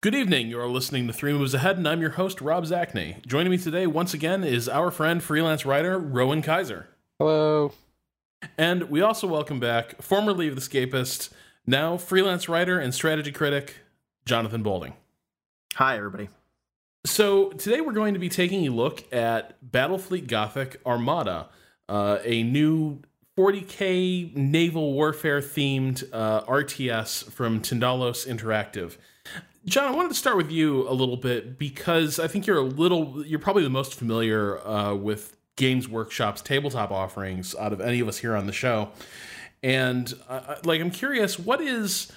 Good evening. You're listening to Three Moves Ahead, and I'm your host, Rob Zacny. Joining me today, once again, is our friend, freelance writer, Rowan Kaiser. Hello. And we also welcome back formerly of the Escapist, now freelance writer and strategy critic, Jonathan Bolding. Hi, everybody. So, today we're going to be taking a look at Battlefleet Gothic Armada, uh, a new 40k naval warfare themed uh, RTS from Tindalos Interactive. John, I wanted to start with you a little bit because I think you're a little, you're probably the most familiar uh, with Games Workshop's tabletop offerings out of any of us here on the show. And uh, like, I'm curious, what is,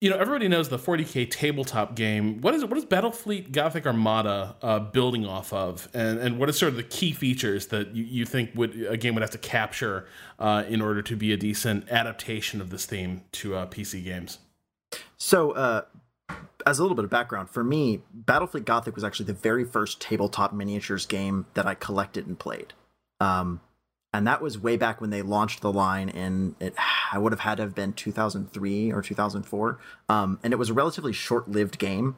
you know, everybody knows the 40k tabletop game. What is what is Battlefleet Gothic Armada uh, building off of, and and what is sort of the key features that you, you think would a game would have to capture uh, in order to be a decent adaptation of this theme to uh, PC games? So, uh, as a little bit of background, for me, Battlefleet Gothic was actually the very first tabletop miniatures game that I collected and played. Um, and that was way back when they launched the line in it i would have had to have been 2003 or 2004 um, and it was a relatively short-lived game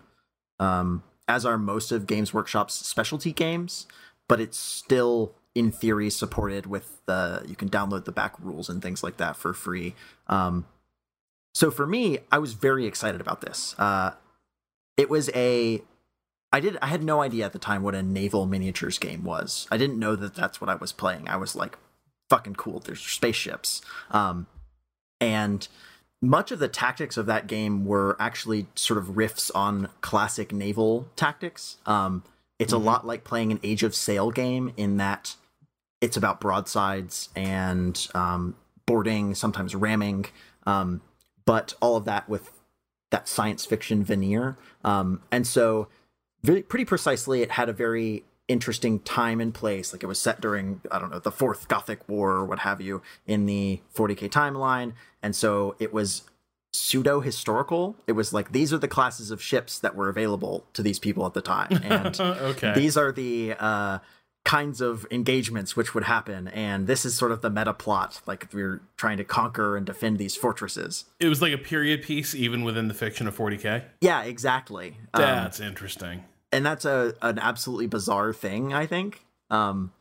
um, as are most of games workshop's specialty games but it's still in theory supported with the you can download the back rules and things like that for free. Um, so for me i was very excited about this. Uh, it was a I did. I had no idea at the time what a naval miniatures game was. I didn't know that that's what I was playing. I was like, "Fucking cool! There's spaceships." Um, and much of the tactics of that game were actually sort of riffs on classic naval tactics. Um, it's mm-hmm. a lot like playing an Age of Sail game in that it's about broadsides and um, boarding, sometimes ramming, um, but all of that with that science fiction veneer. Um, and so very, pretty precisely, it had a very interesting time and place. Like it was set during, I don't know, the Fourth Gothic War or what have you in the 40k timeline. And so it was pseudo historical. It was like these are the classes of ships that were available to these people at the time. And okay. these are the uh, kinds of engagements which would happen and this is sort of the meta plot like we're trying to conquer and defend these fortresses it was like a period piece even within the fiction of 40k yeah exactly that's um, interesting and that's a an absolutely bizarre thing, I think. Um,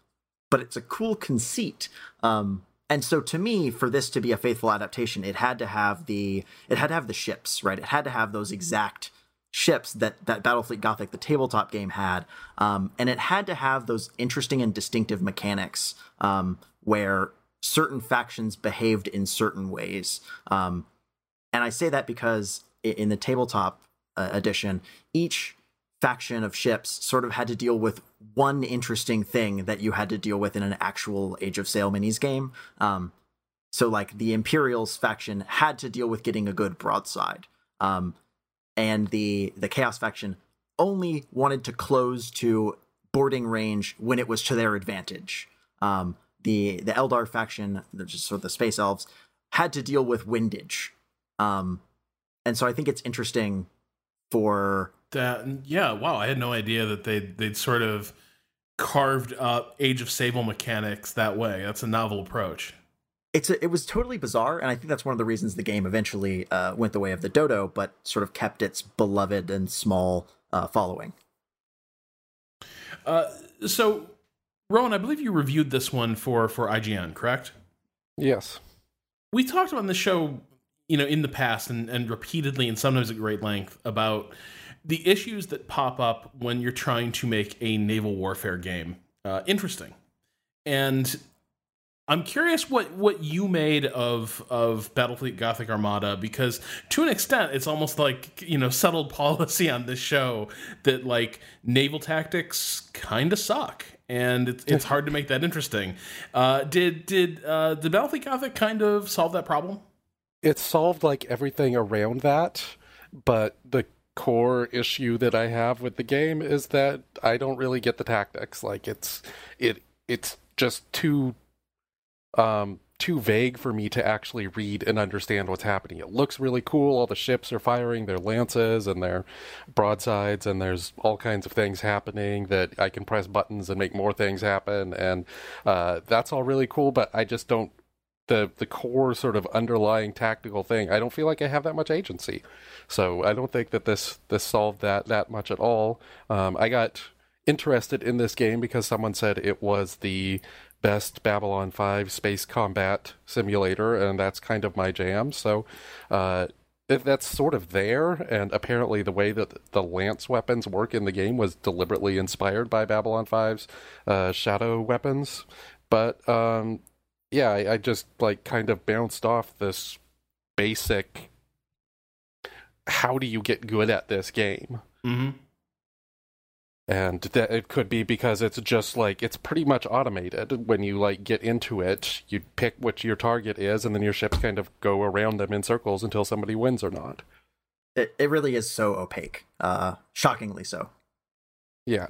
but it's a cool conceit. Um, and so to me, for this to be a faithful adaptation, it had to have the it had to have the ships, right? It had to have those exact ships that that Battlefleet Gothic, the tabletop game, had, um, and it had to have those interesting and distinctive mechanics um, where certain factions behaved in certain ways. Um, and I say that because in the tabletop uh, edition, each faction of ships sort of had to deal with one interesting thing that you had to deal with in an actual Age of Sail minis game. Um, so like the Imperials faction had to deal with getting a good broadside, um, and the the Chaos faction only wanted to close to boarding range when it was to their advantage. Um, the the Eldar faction, just sort of the Space Elves, had to deal with windage, um, and so I think it's interesting for that yeah, wow, I had no idea that they they'd sort of carved up Age of Sail mechanics that way. That's a novel approach. It's a, it was totally bizarre, and I think that's one of the reasons the game eventually uh, went the way of the dodo, but sort of kept its beloved and small uh, following. Uh, so, Rowan, I believe you reviewed this one for for IGN, correct? Yes. We talked about in the show, you know, in the past and, and repeatedly and sometimes at great length about the issues that pop up when you're trying to make a naval warfare game uh, interesting. And I'm curious what what you made of of Battlefleet Gothic Armada because to an extent it's almost like you know settled policy on this show that like naval tactics kind of suck and it's it's hard to make that interesting. Uh, did did uh, the Battlefleet Gothic kind of solve that problem? It solved like everything around that, but the core issue that I have with the game is that I don't really get the tactics. Like it's it it's just too um too vague for me to actually read and understand what's happening. It looks really cool. All the ships are firing their lances and their broadsides, and there's all kinds of things happening that I can press buttons and make more things happen, and uh, that's all really cool. But I just don't the the core sort of underlying tactical thing, I don't feel like I have that much agency. So I don't think that this this solved that that much at all. Um, I got interested in this game because someone said it was the best Babylon 5 space combat simulator, and that's kind of my jam. So uh, that's sort of there, and apparently the way that the lance weapons work in the game was deliberately inspired by Babylon 5's uh, shadow weapons. But um, yeah, I, I just like kind of bounced off this basic how do you get good at this game? Mm-hmm. And that it could be because it's just like it's pretty much automated when you like get into it you pick what your target is and then your ships kind of go around them in circles until somebody wins or not It, it really is so opaque. Uh, shockingly so. yeah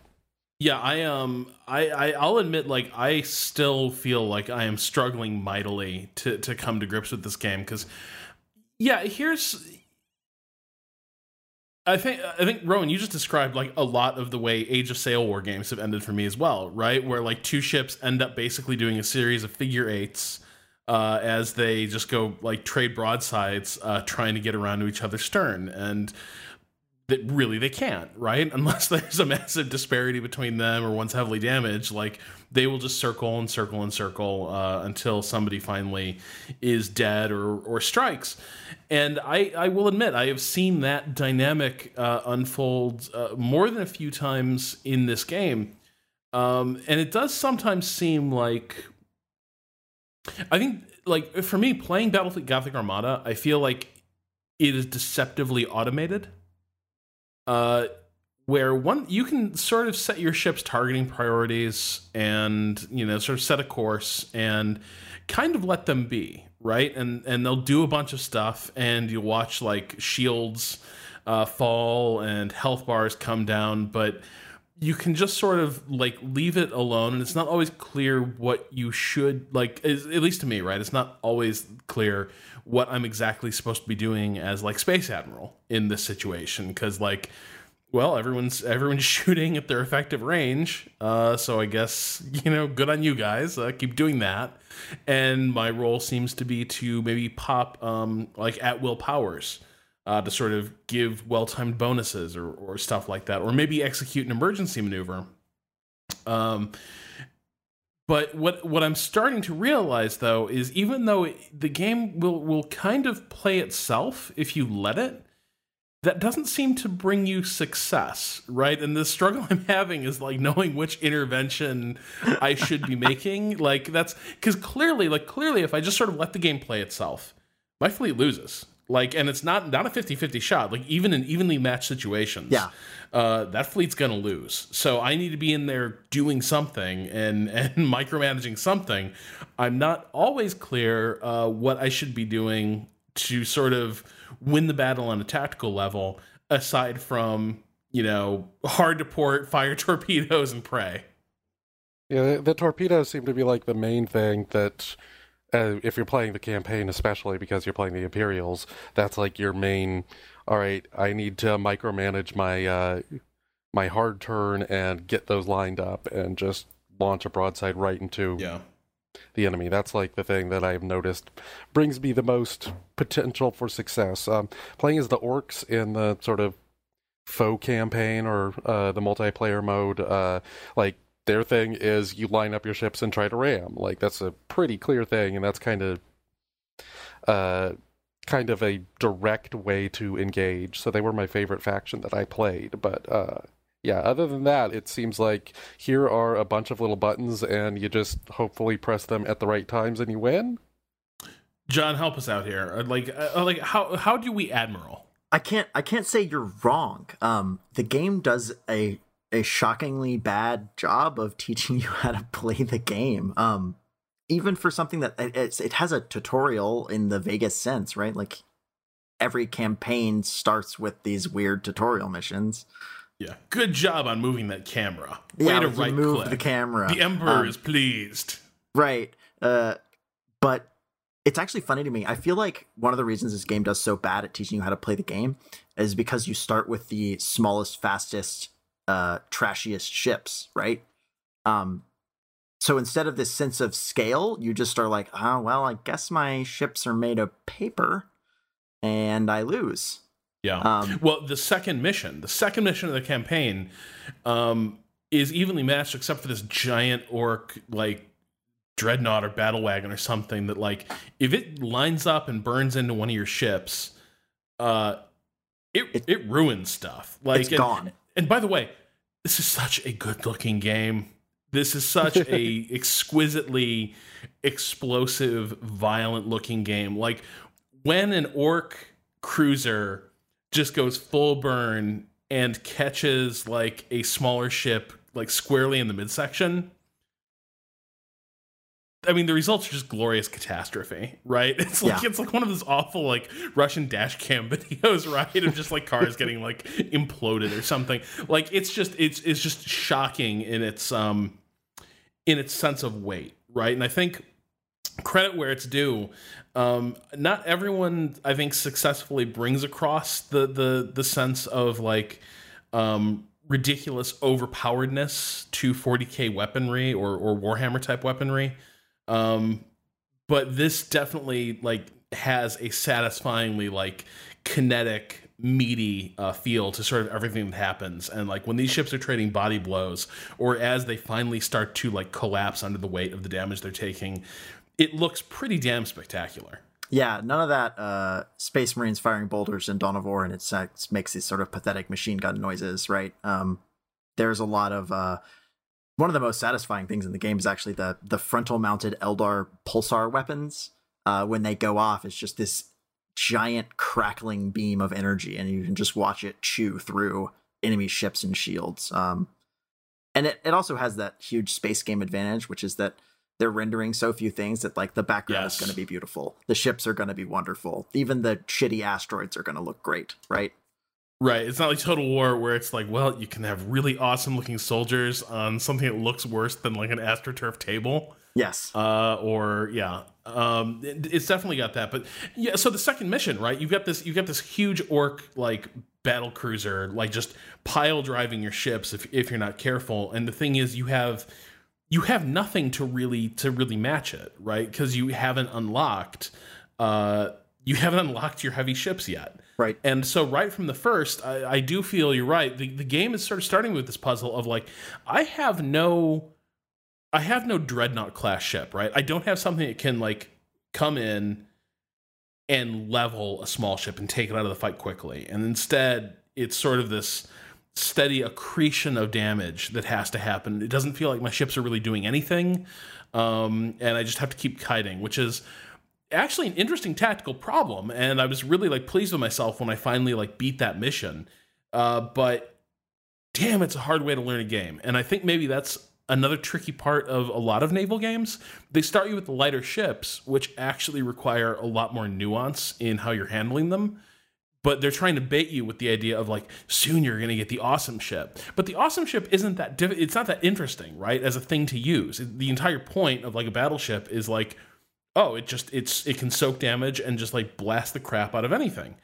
Yeah, I um I, I I'll admit like I still feel like I am struggling mightily to to come to grips with this game because yeah, here's I think I think Rowan, you just described like a lot of the way Age of Sail war games have ended for me as well, right? Where like two ships end up basically doing a series of figure eights uh, as they just go like trade broadsides, uh, trying to get around to each other's stern, and that really they can't, right? Unless there's a massive disparity between them or one's heavily damaged, like they will just circle and circle and circle uh, until somebody finally is dead or or strikes. And I, I will admit, I have seen that dynamic uh, unfold uh, more than a few times in this game. Um, and it does sometimes seem like I think, like for me, playing Battlefleet Gothic Armada, I feel like it is deceptively automated. Uh, where one you can sort of set your ship's targeting priorities and you know sort of set a course and kind of let them be right? And and they'll do a bunch of stuff and you watch like shields uh, fall and health bars come down but you can just sort of like leave it alone. And it's not always clear what you should like at least to me right? It's not always clear what i'm exactly supposed to be doing as like space admiral in this situation because like well everyone's everyone's shooting at their effective range uh, so i guess you know good on you guys uh, keep doing that and my role seems to be to maybe pop um, like at will powers uh, to sort of give well-timed bonuses or, or stuff like that, or maybe execute an emergency maneuver. Um, but what what I'm starting to realize though is even though it, the game will will kind of play itself if you let it, that doesn't seem to bring you success, right? And the struggle I'm having is like knowing which intervention I should be making. Like that's because clearly, like clearly, if I just sort of let the game play itself, my fleet loses like and it's not not a 50-50 shot. Like even in evenly matched situations Yeah. uh, that fleet's gonna lose. So i need to be in there doing something and and micromanaging something. I'm not always clear uh, what i should be doing to sort of win the battle on a tactical level aside from you know hard to port fire torpedoes and pray. Yeah the, the torpedoes seem to be like the main thing that uh, if you're playing the campaign, especially because you're playing the Imperials, that's like your main. All right, I need to micromanage my uh, my hard turn and get those lined up and just launch a broadside right into yeah the enemy. That's like the thing that I've noticed brings me the most potential for success. Um, playing as the orcs in the sort of faux campaign or uh, the multiplayer mode, uh, like their thing is you line up your ships and try to ram. Like that's a pretty clear thing, and that's kind of uh kind of a direct way to engage. So they were my favorite faction that I played, but uh yeah, other than that, it seems like here are a bunch of little buttons and you just hopefully press them at the right times and you win. john help us out here Uh, like uh, like how how do we admiral I can't I can't say you're wrong. Um, the game does a a shockingly bad job of teaching you how to play the game. Um, even for something that it, it's, it has a tutorial in the Vegas sense, right? Like every campaign starts with these weird tutorial missions. yeah good job on moving that camera way yeah, to right move click the camera. The emperor Um, is pleased. Right. Uh, but it's actually funny to me. I feel like one of the reasons this game does so bad at teaching you how to play the game is because you start with the smallest, fastest, uh, trashiest ships, right? Um, so instead of this sense of scale, you just are like, oh well, I guess my ships are made of paper, and I lose. Yeah. Um, well, the second mission, the second mission of the campaign, um, is evenly matched except for this giant orc like dreadnought or battle wagon or something that like if it lines up and burns into one of your ships, uh, it it, it ruins stuff. Like it's and, gone. And by the way, this is such a good looking game. This is such a exquisitely explosive, violent looking game. Like when an orc cruiser just goes full burn and catches like a smaller ship like squarely in the midsection. I mean, the results are just glorious catastrophe, right? It's like yeah. it's like one of those awful like Russian dash cam videos, right? Of just like cars getting like imploded or something. Like it's just it's it's just shocking in its um in its sense of weight, right? And I think credit where it's due. Um, not everyone, I think, successfully brings across the the the sense of like um, ridiculous overpoweredness to 40k weaponry or or Warhammer type weaponry. Um, but this definitely like has a satisfyingly like kinetic meaty uh, feel to sort of everything that happens and like when these ships are trading body blows or as they finally start to like collapse under the weight of the damage they're taking it looks pretty damn spectacular. Yeah, none of that uh, Space Marines firing boulders in Dawn of War and it makes these sort of pathetic machine gun noises, right? Um, there's a lot of uh, one of the most satisfying things in the game is actually the the frontal mounted Eldar pulsar weapons. Uh, when they go off, it's just this giant crackling beam of energy, and you can just watch it chew through enemy ships and shields. Um, and it, it also has that huge space game advantage, which is that they're rendering so few things that like the background yes. is going to be beautiful. The ships are going to be wonderful. Even the shitty asteroids are going to look great, right? Right. It's not like Total War where it's like, well, you can have really awesome looking soldiers on something that looks worse than like an astroturf table. Yes. Uh, or yeah, um, it, it's definitely got that. But yeah, so the second mission, right? You've got this, you've got this huge orc like battle cruiser, like just pile driving your ships if if you're not careful. And the thing is, you have you have nothing to really to really match it, right? Because you haven't unlocked uh you haven't unlocked your heavy ships yet. Right. And so right from the first, I, I do feel you're right. The the game is sort of starting with this puzzle of like, I have no I have no dreadnought class ship, right? I don't have something that can like come in and level a small ship and take it out of the fight quickly. And instead, it's sort of this steady accretion of damage that has to happen. It doesn't feel like my ships are really doing anything, um, and I just have to keep kiting, which is actually an interesting tactical problem. And I was really like pleased with myself when I finally like beat that mission. Uh, but damn, it's a hard way to learn a game, and I think maybe that's another tricky part of a lot of naval games. They start you with the lighter ships, which actually require a lot more nuance in how you're handling them but they're trying to bait you with the idea of like soon you're going to get the awesome ship but the awesome ship isn't that diff- it's not that interesting right as a thing to use the entire point of like a battleship is like oh it just it's it can soak damage and just like blast the crap out of anything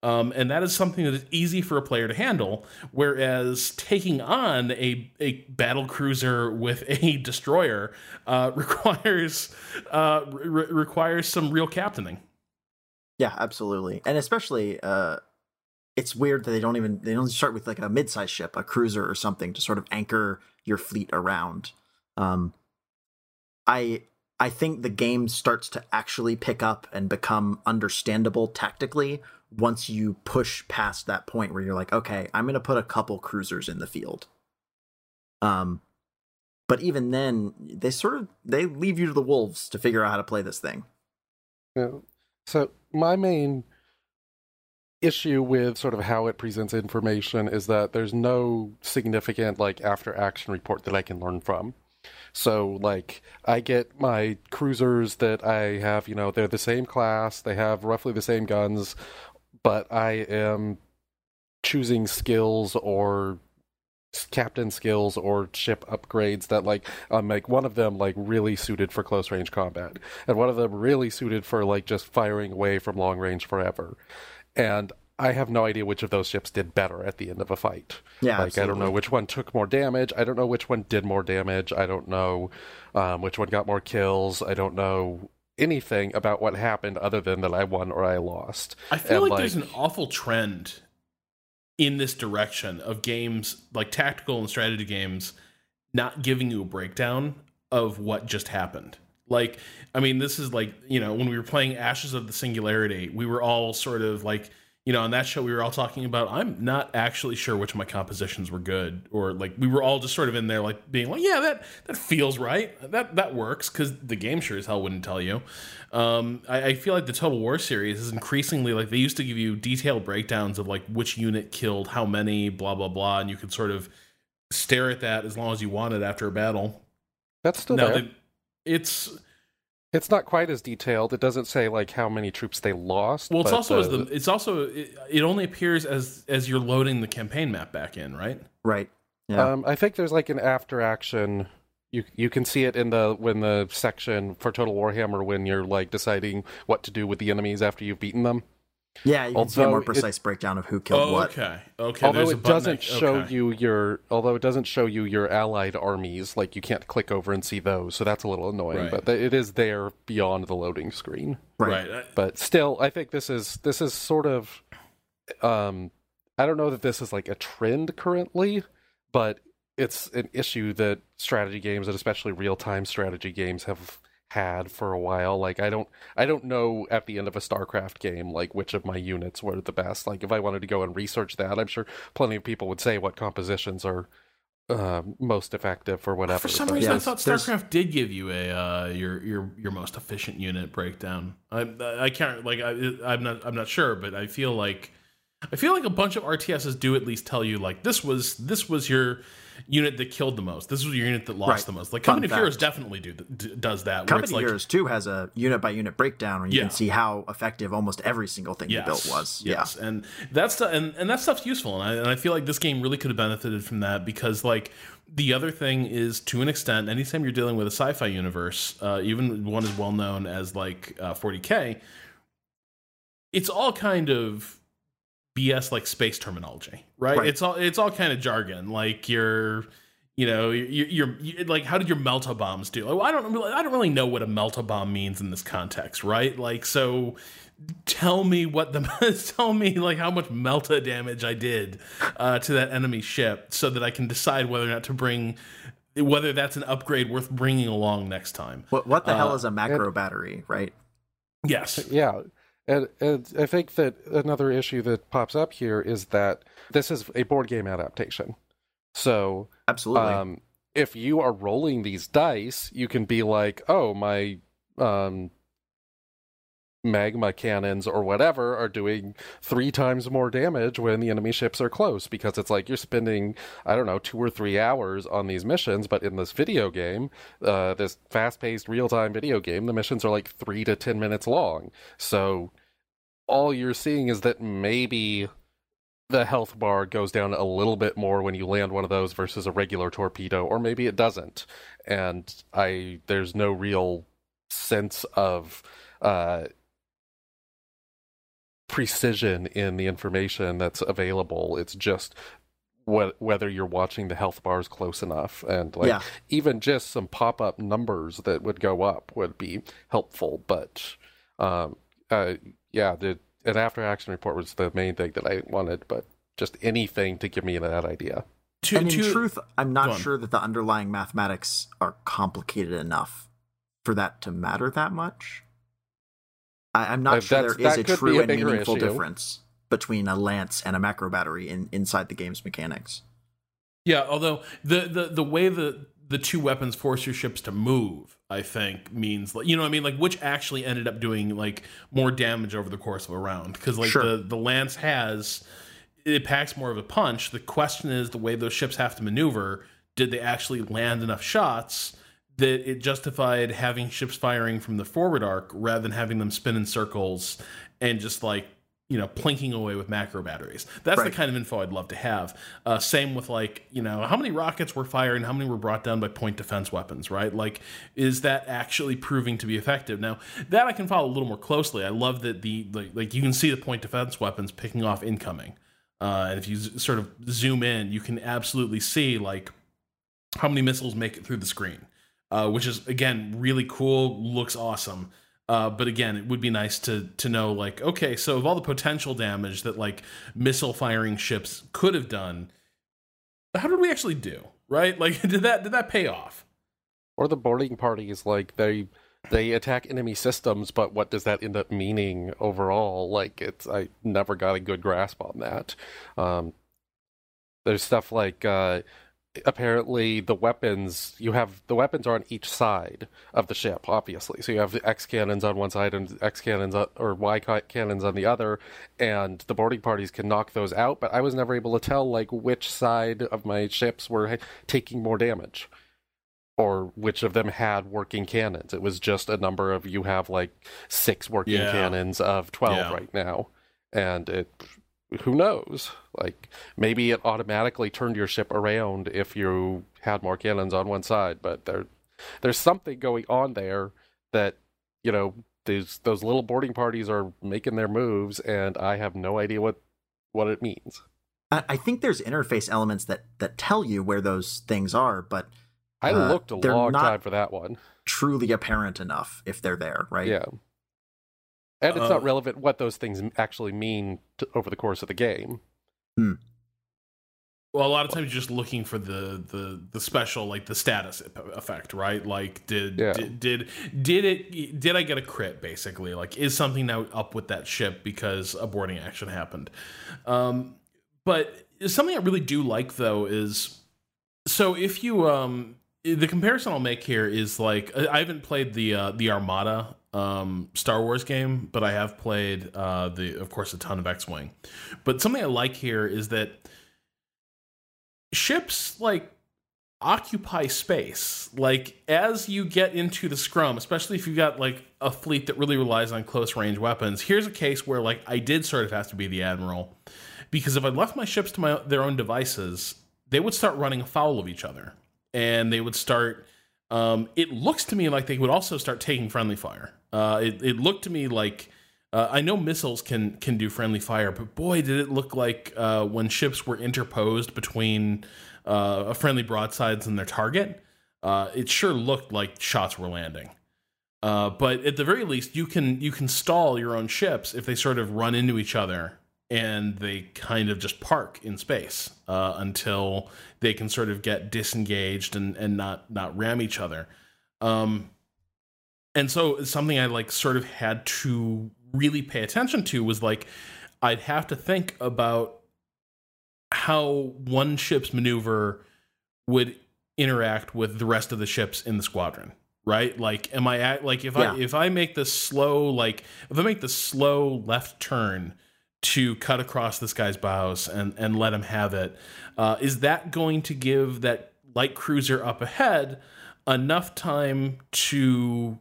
um, and that is something that is easy for a player to handle whereas taking on a, a battle cruiser with a destroyer uh, requires uh, re- requires some real captaining yeah, absolutely. And especially uh it's weird that they don't even they don't start with like a mid-sized ship, a cruiser or something to sort of anchor your fleet around. Um I I think the game starts to actually pick up and become understandable tactically once you push past that point where you're like, okay, I'm going to put a couple cruisers in the field. Um, but even then, they sort of they leave you to the wolves to figure out how to play this thing. Yeah. So my main issue with sort of how it presents information is that there's no significant like after action report that I can learn from. So like I get my cruisers that I have, you know, they're the same class, they have roughly the same guns, but I am choosing skills or captain skills or ship upgrades that like um, make one of them like really suited for close range combat and one of them really suited for like just firing away from long range forever. And I have no idea which of those ships did better at the end of a fight. Yeah, like I don't know which one took more damage. I don't know which one did more damage. I don't know um, which one got more kills. I don't know anything about what happened other than that I won or I lost. I feel And, like, there's an awful trend in this direction of games like tactical and strategy games not giving you a breakdown of what just happened. Like, I mean, this is like, you know, when we were playing Ashes of the Singularity, we were all sort of like, you know, on that show, we were all talking about, I'm not actually sure which of my compositions were good. Or like, we were all just sort of in there, like, being like, yeah, that, that feels right. That, that works. Cause the game sure as hell wouldn't tell you. Um, I, I feel like the Total War series is increasingly like, they used to give you detailed breakdowns of like which unit killed how many, blah, blah, blah. And you could sort of stare at that as long as you wanted after a battle. That's still Now, there. they, it's It's not quite as detailed. It doesn't say like how many troops they lost. well, it's but, also as uh, the it's also it, it only appears as as you're loading the campaign map back in, right? Right. Yeah. Um, I think there's like an after action. You you can see it in the when the section for Total Warhammer when you're like deciding what to do with the enemies after you've beaten them. Yeah, you can see a more although it- precise breakdown of who killed Oh, what. okay, okay. although there's a it doesn't that- show okay. you your although it doesn't show you your allied armies, like you can't click over and see those, so that's a little annoying. Right. But th- it is there beyond the loading screen. Right. right. But still, I think this is this is sort of um I don't know that this is like a trend currently, but it's an issue that strategy games and especially real-time strategy games have had for a while. Like I don't I don't know at the end of a StarCraft game like which of my units were the best. Like if I wanted to go and research that, I'm sure plenty of people would say what compositions are uh, most effective or whatever. For some but- reason, I yeah, thought there's- StarCraft did give you a uh, your your your most efficient unit breakdown. I I can't like I I'm not I'm not sure, but I feel like I feel like a bunch of RTSs do at least tell you like this was this was your unit that killed the most. This was your unit that lost Right. the most. Like Fun Company of Heroes definitely do d- does that. Company like, Heroes too has a unit by unit breakdown where you Yeah. can see how effective almost every single thing you built was. Yes, and that's and and that stuff's useful, and I, and I feel like this game really could have benefited from that because like the other thing is to an extent, anytime you're dealing with a sci-fi universe, uh, even one as well known as like uh, 40k, it's all kind of BS like space terminology, right? Right. It's all it's all kind of jargon, like you're. You know, you're, you're, you're like, how did your melta bombs do? Like, well, I don't, really- I don't really know what a melta bomb means in this context, right? Like, so tell me what the tell me like how much melta damage I did uh, to that enemy ship, so that I can decide whether or not to bring whether that's an upgrade worth bringing along next time. What what the hell Uh, is a macro battery, right? Yes, Yeah. And, and I think that another issue that pops up here is that this is a board game adaptation. So, Absolutely. um, if you are rolling these dice, you can be like, oh, my um, magma cannons or whatever are doing three times more damage when the enemy ships are close because it's like you're spending i don't know two or three hours on these missions but in this video game uh, this fast-paced real-time video game the missions are like three to ten minutes long so all you're seeing is that maybe the health bar goes down a little bit more when you land one of those versus a regular torpedo or maybe it doesn't. And i there's no real sense of uh precision in the information that's available. It's just wh- whether you're watching the health bars close enough. And like yeah. even just some pop-up numbers that would go up would be helpful but um uh yeah the an after action report was the main thing that i wanted but just anything to give me that idea to, and in to- truth, I'm not sure that the underlying mathematics are complicated enough for that to matter that much. I, I'm not Uh, sure there that's- is that a true a and meaningful issue. difference between a lance and a macro battery in, inside the game's mechanics. Yeah, although the the the way the the two weapons force your ships to move, I think means like you know what I mean like which actually ended up doing like more damage over the course of a round because like Sure. the the lance has it packs more of a punch. The question is the way those ships have to maneuver. Did they actually land enough shots that it justified having ships firing from the forward arc rather than having them spin in circles and just like you know plinking away with macro batteries. That's the kind of info i'd love to have. Uh, same with like you know how many rockets were fired and how many were brought down by point defense weapons right? Like is that actually proving to be effective? Now that i can follow a little more closely. I love that the like, like you can see the point defense weapons picking off incoming. Uh, and if you z- sort of zoom in you can absolutely see like how many missiles make it through the screen uh, which is again really cool looks awesome uh, but again, it would be nice to to know like, okay, so of all the potential damage that like missile firing ships could have done, how did we actually do? Right? Like, did that did that pay off? Or the boarding parties, like they they attack enemy systems, but what does that end up meaning overall? Like it's I never got a good grasp on that. Um, there's stuff like uh, apparently the weapons you have the weapons are on each side of the ship, obviously. So you have the X cannons on one side and X cannons on, or Y cannons on the other, and the boarding parties can knock those out. But I was never able to tell like which side of my ships were taking more damage or which of them had working cannons. It was just a number of you have like six working Yeah. cannons of 12 Yeah. right now. And it who knows? Like maybe it automatically turned your ship around if you had more cannons on one side, but there there's something going on there that you know these those little boarding parties are making their moves and I have no idea what what it means. I, I think there's interface elements that that tell you where those things are, but I Uh, looked a long time for that one. truly apparent enough if they're there, right? Yeah. And it's Uh, not relevant what those things actually mean to, over the course of the game. Well, a lot of times you're just looking for the the the special like the status effect, right? Like did Yeah. did, did did it did I get a crit basically? Like is something now up with that ship because a boarding action happened? Um but something I really do like though is so if you um the comparison I'll make here is like I haven't played the uh, the Armada um Star Wars game, but I have played uh the of course a ton of X-wing. But something I like here is that ships like occupy space like as you get into the scrum especially if you've got like a fleet that really relies on close range weapons here's a case where like i did sort of have to be the admiral because if i left my ships to my their own devices they would start running afoul of each other and they would start um, it looks to me like they would also start taking friendly fire uh, it, it looked to me like uh, I know missiles can can do friendly fire, but boy, did it look like uh, when ships were interposed between uh, a friendly broadsides and their target. Uh, it sure looked like shots were landing. Uh, but at the very least, you can you can stall your own ships if they sort of run into each other and they kind of just park in space uh, until they can sort of get disengaged and and not not ram each other. Um, and so something I like sort of had to really pay attention to was like I'd have to think about how one ship's maneuver would interact with the rest of the ships in the squadron right like am i at like if Yeah. i if i make this slow like if i make the slow left turn to cut across this guy's bows and and let him have it, uh, is that going to give that light cruiser up ahead enough time to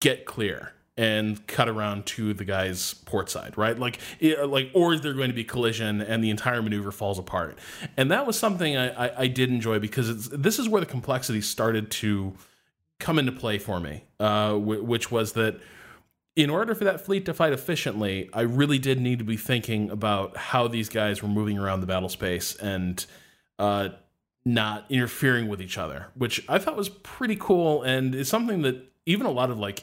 get clear and cut around to the guy's port side, right? Like, like, or is there going to be collision and the entire maneuver falls apart? And that was something I, I, I did enjoy because this is where the complexity started to come into play for me, uh, w- which was that in order for that fleet to fight efficiently, I really did need to be thinking about how these guys were moving around the battle space and uh, not interfering with each other, which I thought was pretty cool and is something that even a lot of like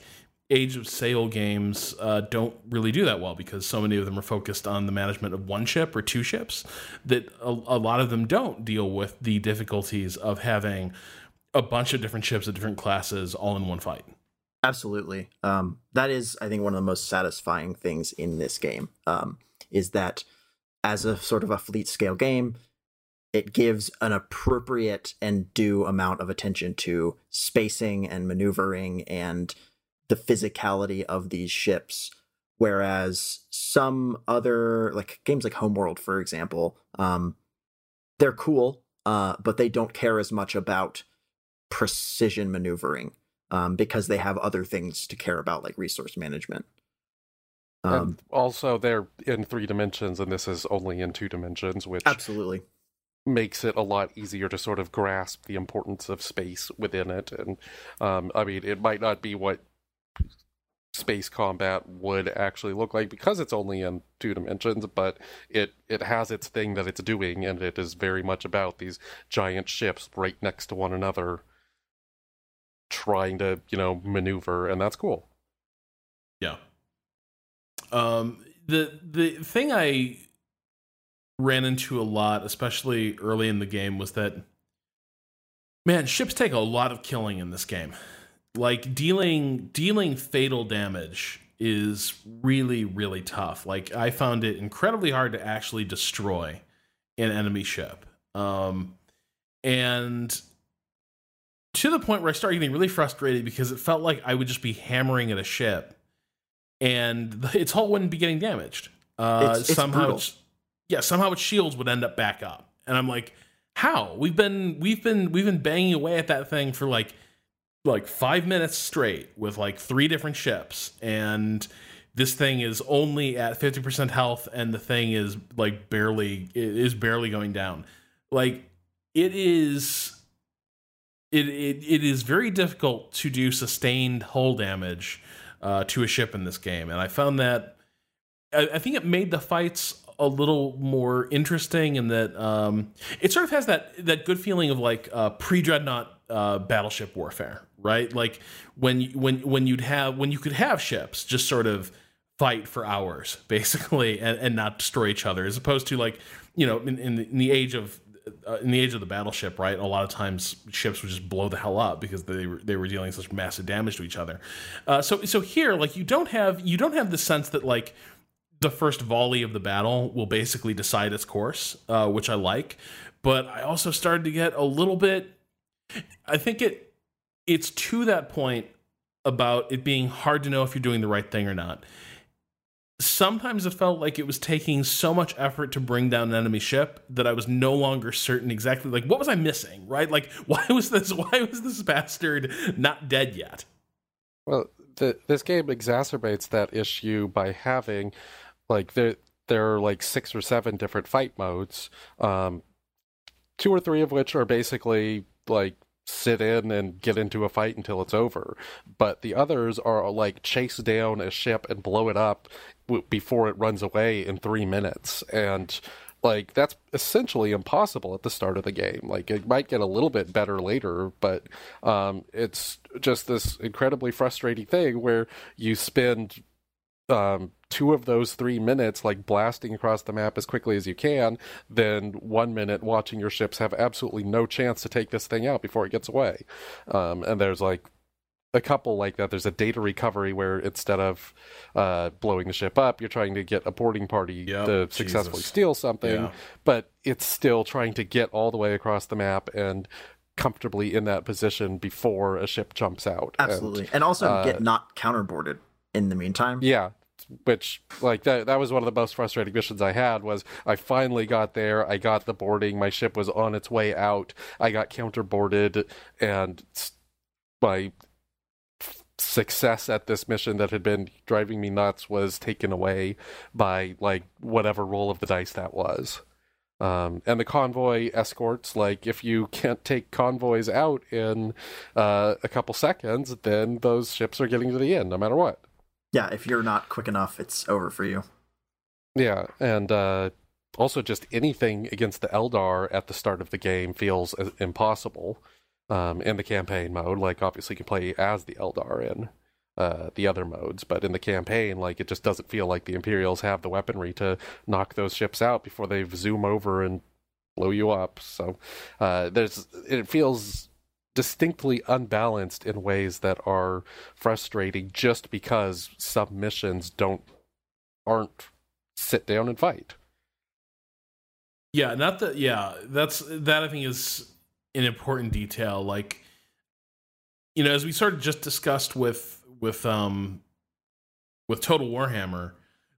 Age of Sail games uh, don't really do that well because so many of them are focused on the management of one ship or two ships that a, a lot of them don't deal with the difficulties of having a bunch of different ships of different classes all in one fight. Absolutely. Um, that is, I think, one of the most satisfying things in this game. Um, is that as a sort of a fleet scale game, it gives an appropriate and due amount of attention to spacing and maneuvering and the physicality of these ships. Whereas some other like games like Homeworld, for example, um, they're cool, uh, but they don't care as much about precision maneuvering um, because they have other things to care about, like resource management. Um, also, they're in three dimensions, and this is only in two dimensions, which absolutely makes it a lot easier to sort of grasp the importance of space within it. And um, I mean, it might not be what space combat would actually look like because it's only in two dimensions, but it it has its thing that it's doing, and it is very much about these giant ships right next to one another, trying to you know maneuver, and that's cool. Yeah. Um. The the thing I ran into a lot, especially early in the game, was that man, ships take a lot of killing in this game like dealing dealing fatal damage is really really tough like i found it incredibly hard to actually destroy an enemy ship um and to the point where i started getting really frustrated because it felt like i would just be hammering at a ship and its hull wouldn't be getting damaged. Uh it's, it's somehow it's, yeah somehow its shields would end up back up. And i'm like how? We've been we've been we've been banging away at that thing for like like five minutes straight with like three different ships and this thing is only at 50% health and the thing is like barely it is barely going down. Like it is it, it, it is very difficult to do sustained hull damage uh, to a ship in this game and i found that I, I think it made the fights a little more interesting in that um, it sort of has that that good feeling of like uh, pre dreadnought uh, battleship warfare, right? Like when when when you'd have when you could have ships just sort of fight for hours basically and, and not destroy each other, as opposed to like you know in, in, the, in the age of uh, in the age of the battleship, right? A lot of times ships would just blow the hell up because they were, they were dealing such massive damage to each other. Uh, so so here, like you don't have you don't have the sense that like the first volley of the battle will basically decide its course, uh, which I like. But I also started to get a little bit. I think it it's to that point about it being hard to know if you're doing the right thing or not. Sometimes it felt like it was taking so much effort to bring down an enemy ship that I was no longer certain exactly like what was I missing, right? Like why was this why was this bastard not dead yet? Well, the, this game exacerbates that issue by having like there there are like six or seven different fight modes. Um, two or three of which are basically like sit in and get into a fight until it's over. But the others are like chase down a ship and blow it up before it runs away in three minutes. And like that's essentially impossible at the start of the game. Like it might get a little bit better later, but um, it's just this incredibly frustrating thing where you spend um, two of those three minutes like blasting across the map as quickly as you can, then one minute watching your ships have absolutely no chance to take this thing out before it gets away. Um, and there's like a couple like that. There's a data recovery where instead of uh, blowing the ship up, you're trying to get a boarding party yep, to successfully Jesus. steal something, yeah. but it's still trying to get all the way across the map and comfortably in that position before a ship jumps out. Absolutely. And, and also uh, get not counterboarded in the meantime. Yeah, which like that that was one of the most frustrating missions I had was I finally got there, I got the boarding, my ship was on its way out, I got counterboarded and my success at this mission that had been driving me nuts was taken away by like whatever roll of the dice that was. Um, and the convoy escorts, like if you can't take convoys out in uh, a couple seconds, then those ships are getting to the end, no matter what yeah, if you're not quick enough, it's over for you. Yeah, and uh, also just anything against the Eldar at the start of the game feels uh, impossible um, in the campaign mode. Like, obviously, you can play as the Eldar in uh, the other modes, but in the campaign, like, it just doesn't feel like the Imperials have the weaponry to knock those ships out before they zoom over and blow you up. So, uh, there's it feels distinctly unbalanced in ways that are frustrating just because submissions don't aren't sit down and fight. Yeah, not that yeah, that's that I think is an important detail like you know, as we sort of just discussed with with um with Total Warhammer,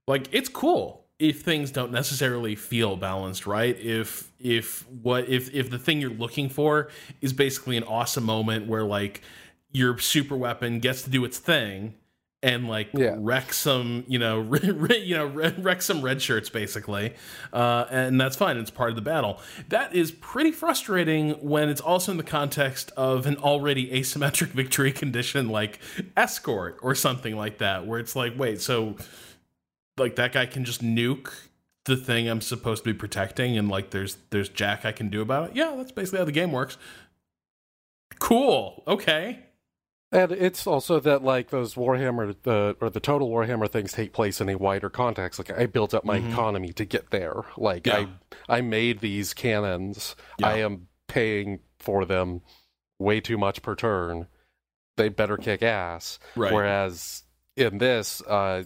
like it's cool if things don't necessarily feel balanced right? If if what if if the thing you're looking for is basically an awesome moment where like your super weapon gets to do its thing and like Yeah. wreck some, you know, you know, wreck some red shirts basically, uh, and that's fine. It's part of the battle. That is pretty frustrating when it's also in the context of an already asymmetric victory condition like escort or something like that, where it's like, wait, so like that guy can just nuke the thing I'm supposed to be protecting, and like there's there's jack I can do about it. Yeah, that's basically how the game works. Cool. Okay. And it's also that like those Warhammer the or the total Warhammer things take place in a wider context. Like I built up my Mhm. economy to get there. Like Yeah. I I made these cannons. Yeah. I am paying for them way too much per turn. They better kick ass. Right. Whereas in this, uh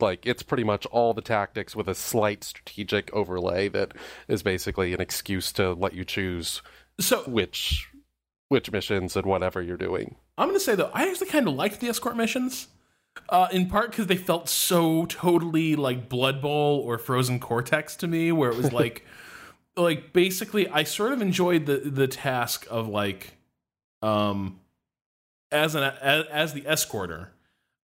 like it's pretty much all the tactics with a slight strategic overlay that is basically an excuse to let you choose so which which missions and whatever you're doing. I'm gonna say though, I actually kind of liked the escort missions, uh, in part because they felt so totally like Blood Bowl or Frozen Cortex to me, where it was like, like basically, I sort of enjoyed the the task of like, um, as an as, as the escorter,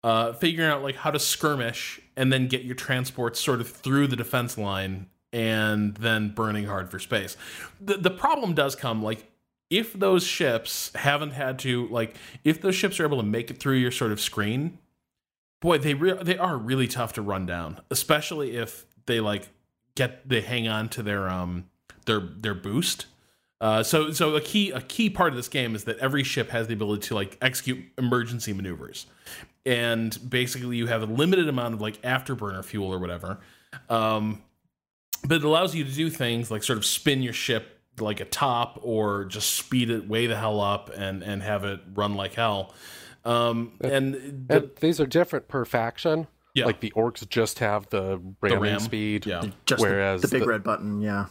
uh, figuring out like how to skirmish and then get your transports sort of through the defense line and then burning hard for space. The the problem does come like if those ships haven't had to like if those ships are able to make it through your sort of screen boy they re- they are really tough to run down especially if they like get they hang on to their um their their boost. Uh, so so a key a key part of this game is that every ship has the ability to like execute emergency maneuvers. And basically you have a limited amount of like afterburner fuel or whatever. Um but it allows you to do things like sort of spin your ship like a top or just speed it way the hell up and and have it run like hell um and the- And these are different per faction. Yeah. Like the orcs just have the ramming ram, speed. yeah Just the- Whereas the, big the- red button, yeah.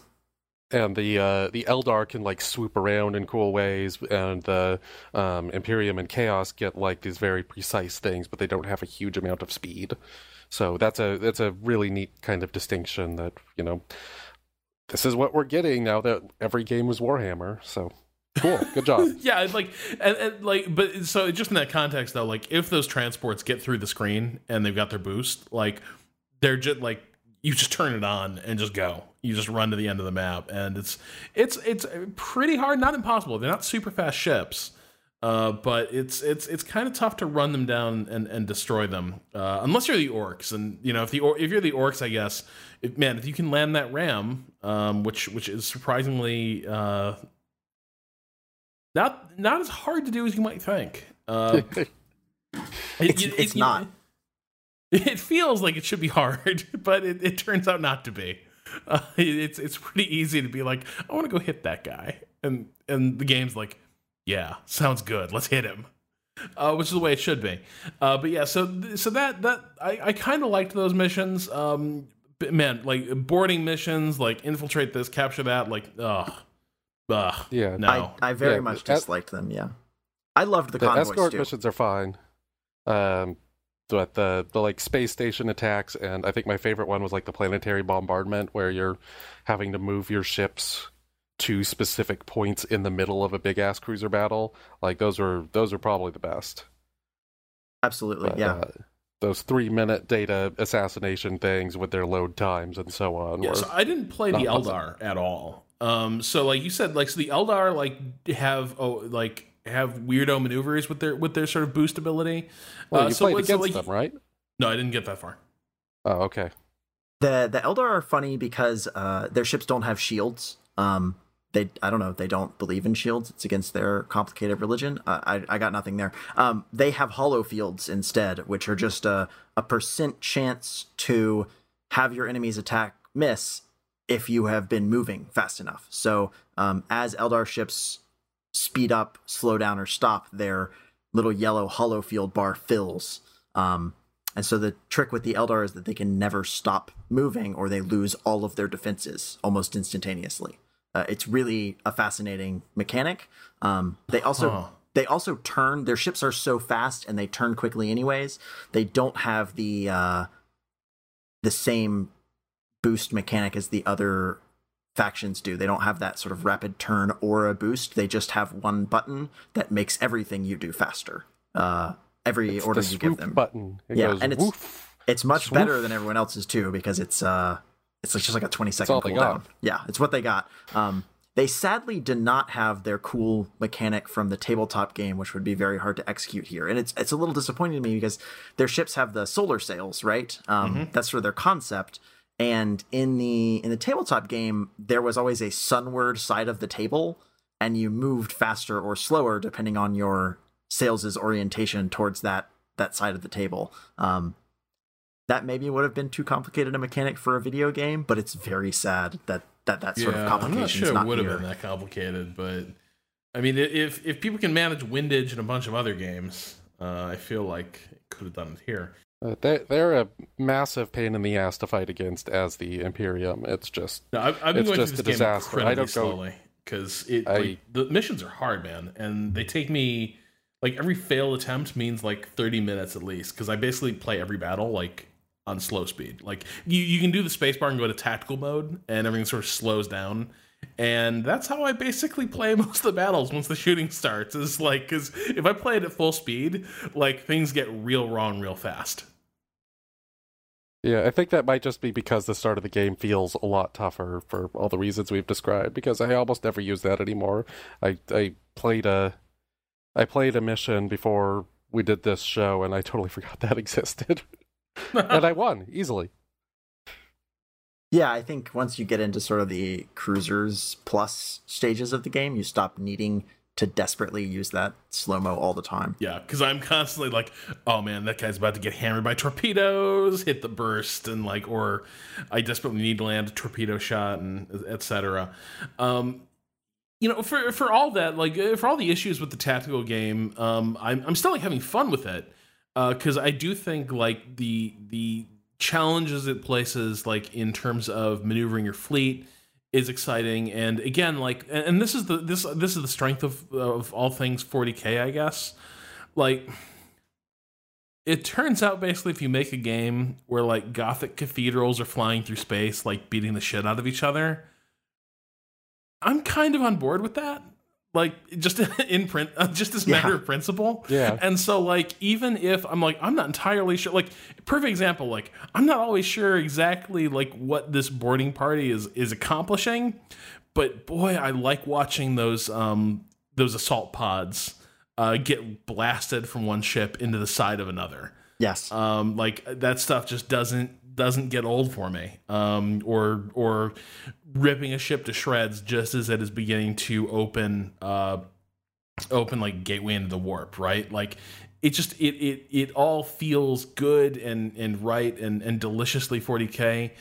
And the uh, the Eldar can like swoop around in cool ways, and the um, Imperium and Chaos get like these very precise things, but they don't have a huge amount of speed. So that's a that's a really neat kind of distinction that you know this is what we're getting now that every game was Warhammer. So cool, good job. yeah like and, and like but so just in that context though like if those transports get through the screen and they've got their boost like they're just like you just turn it on and just go you just run to the end of the map and it's it's it's pretty hard not impossible they're not super fast ships uh, but it's it's it's kind of tough to run them down and, and destroy them uh, unless you're the orcs and you know if the or- if you're the orcs I guess if, man if you can land that ram um, which which is surprisingly uh, not not as hard to do as you might think. Uh, it- It's- it's not. It feels like it should be hard, but it, it turns out not to be. Uh, it's it's pretty easy to be like, I want to go hit that guy, and and the game's like, yeah, sounds good, let's hit him, uh, which is the way it should be. Uh, but yeah, so so that that I, I kind of liked those missions. Um, man, like boarding missions, like infiltrate this, capture that, like, ugh, ugh, Yeah, no, I, I very Yeah, much that- disliked them, yeah. I loved the, the convoys escort too. missions are fine. Um, but the the like space station attacks, and I think my favorite one was like the planetary bombardment, where you're having to move your ships to specific points in the middle of a big ass cruiser battle. Like those are those are probably the best. Absolutely, But, yeah. uh, those three minute data assassination things with their load times and so on. Yeah, so I didn't play the not Eldar at all. Um, so like you said, like so the Eldar like have oh like have weirdo maneuvers with their with their sort of boost ability. well, uh, you so played what- so, against like- them, right? No, I didn't get that far. Oh, okay. The the Eldar are funny because uh, their ships don't have shields. Um, they I don't know they don't believe in shields. It's against their complicated religion. I I got nothing there. Um, they have holo fields instead, which are just a a percent chance to have your enemy's attack miss if you have been moving fast enough. So um, as Eldar ships speed up, slow down, or stop, their little yellow holo field bar fills. Um, and so the trick with the Eldar is that they can never stop moving or they lose all of their defenses almost instantaneously. Uh, it's really a fascinating mechanic. Um, they also Huh. they also turn their ships are so fast and they turn quickly anyways. They don't have the uh, the same boost mechanic as the other factions do. They don't have that sort of rapid turn or a boost. They just have one button that makes everything you do faster. Uh, every It's order you give them. button. It Yeah, goes and it's- woof. It's much Swoof. better than everyone else's too because it's uh it's just like a 20 second cooldown. Yeah, it's what they got. Um they sadly did not have their cool mechanic from the tabletop game, which would be very hard to execute here. And it's it's a little disappointing to me because their ships have the solar sails, right? Um, That's sort of their concept. And in the in the tabletop game, there was always a sunward side of the table, and you moved faster or slower depending on your sails' orientation towards that that side of the table. Um, that maybe would have been too complicated a mechanic for a video game, but it's very sad that that that sort of complication I'm complication not sure is it not would have been that complicated, but I mean, if if people can manage windage and a bunch of other games, uh, I feel like it could have done it here. Uh, they they're a massive pain in the ass to fight against as the Imperium. It's just No, I've, I've been It's going just through a this game disaster. I incredibly don't go- slowly because it I- like, the missions are hard, man, and they take me like every failed attempt means like 30 minutes at least because I basically play every battle like on slow speed. Like you you can do the spacebar and go to tactical mode, and everything sort of slows down. And that's how I basically play most of the battles once the shooting starts. Is like because if I play it at full speed, like things get real wrong real fast. yeah. I think that might just be because the start of the game feels a lot tougher for all the reasons we've described. Because I almost never use that anymore. I I played a I played a mission before we did this show, and I totally forgot that existed, and I won easily. Yeah, I think once you get into sort of the cruisers plus stages of the game, you stop needing to desperately use that slow mo all the time. Yeah, because I'm constantly like, oh man, that guy's about to get hammered by torpedoes, hit the burst, and like, or I desperately need to land a torpedo shot, and etc. Um, you know, for for all that, like, uh, for all the issues with the tactical game, um, I'm I'm still like having fun with it Uh, because I do think like the the challenges it places, like in terms of maneuvering your fleet, is exciting. And again like and and this is the this this is the strength of of all things 40k i guess. Like it turns out basically if you make a game where like gothic cathedrals are flying through space like beating the shit out of each other i'm kind of on board with that like just in print just as a matter Yeah. of principle Yeah. and so like even if i'm like i'm not entirely sure like perfect example like i'm not always sure exactly like what this boarding party is is accomplishing but boy i like watching those um those assault pods uh get blasted from one ship into the side of another Yes. um like that stuff just doesn't doesn't get old for me um or or ripping a ship to shreds just as it is beginning to open uh open like gateway into the warp right? Like it just it it it all feels good and and right and and deliciously 40k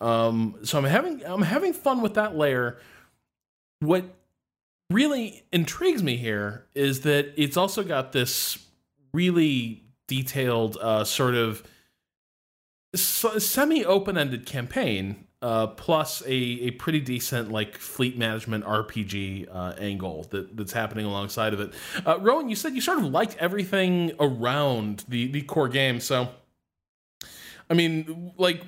um so i'm having i'm having fun with that layer. What really intrigues me here is that it's also got this really detailed uh, sort of s- semi-open-ended campaign uh, plus a, a pretty decent like fleet management RPG uh, angle that, that's happening alongside of it. Uh, Rowan, you said you sort of liked everything around the, the core game, so I mean, like,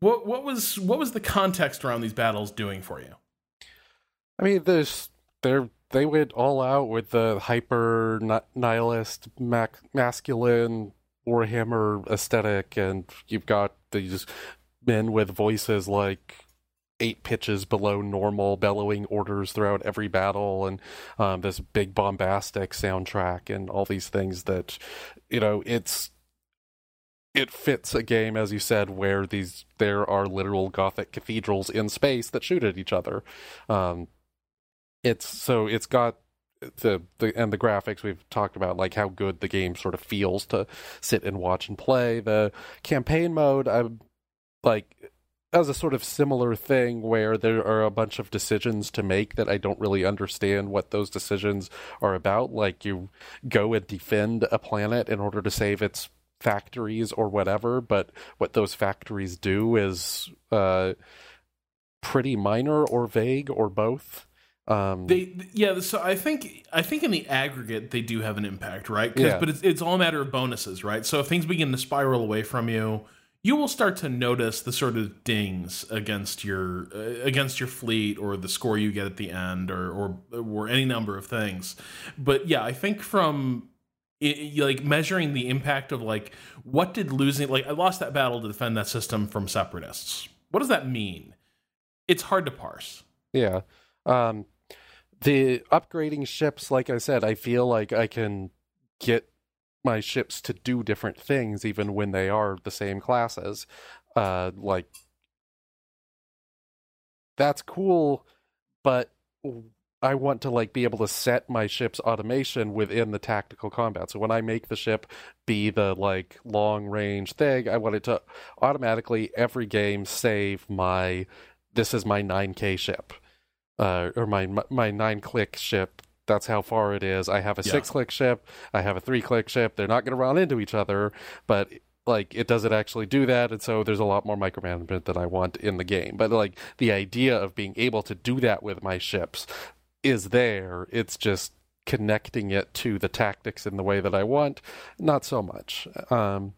what what was what was the context around these battles doing for you? I mean, there's they're they went all out with the hyper nihilist mac- masculine Warhammer aesthetic, and you've got these men with voices like eight pitches below normal, bellowing orders throughout every battle, and um, this big bombastic soundtrack, and all these things that you know it's it fits a game as you said where these there are literal gothic cathedrals in space that shoot at each other. Um it's so it's got the the and the graphics we've talked about like how good the game sort of feels to sit and watch and play the campaign mode i'm like as a sort of similar thing where there are a bunch of decisions to make that I don't really understand what those decisions are about. Like you go and defend a planet in order to save its factories or whatever, but what those factories do is uh, pretty minor or vague or both. Um, They yeah, so I think I think in the aggregate they do have an impact, right? 'Cause- Yeah. But it's it's all a matter of bonuses, right? So if things begin to spiral away from you, you will start to notice the sort of dings against your uh, against your fleet or the score you get at the end or or or any number of things. But yeah, I think from it, like measuring the impact of like what did losing like I lost that battle to defend that system from separatists. What does that mean? It's hard to parse. Yeah. Um, the upgrading ships, like I said, I feel like I can get my ships to do different things even when they are the same classes. Uh, like that's cool, but I want to like be able to set my ship's automation within the tactical combat. So when I make the ship be the like long range thing, I want it to automatically every game save my this is my 9k ship. Uh, or my my 9 click ship. That's how far it is. I have a Yeah. 6 click ship, I have a 3 click ship. They're not going to run into each other, but like it doesn't actually do that and so there's a lot more micromanagement that I want in the game. But like the idea of being able to do that with my ships is there. It's just connecting it to the tactics in the way that I want, not so much. Um,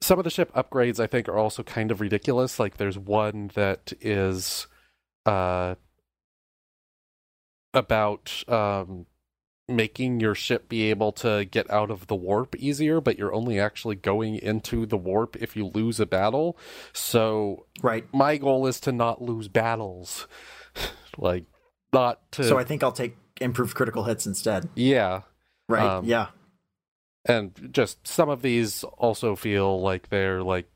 some of the ship upgrades I think are also kind of ridiculous. Like there's one that is uh, about um, making your ship be able to get out of the warp easier, but you're only actually going into the warp if you lose a battle. So Right. my goal is to not lose battles. like not to So I think I'll take improved critical hits instead. yeah. Right. Um, yeah. and just some of these also feel like they're like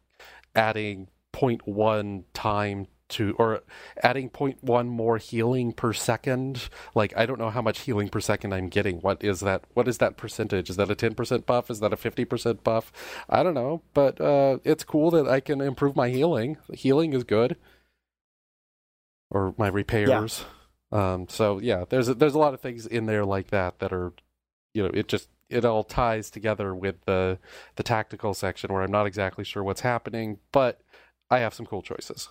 adding 0.1 time to or adding 0.1 more healing per second. Like i don't know how much healing per second i'm getting. What is that what is that percentage? Is that a 10% buff? Is that a 50% buff? I don't know but uh it's cool that i can improve my healing. Healing is good. Or my repairs. Um so yeah there's a, there's a lot of things in there like that that are you know it just it all ties together with the the tactical section where I'm not exactly sure what's happening, but I have some cool choices.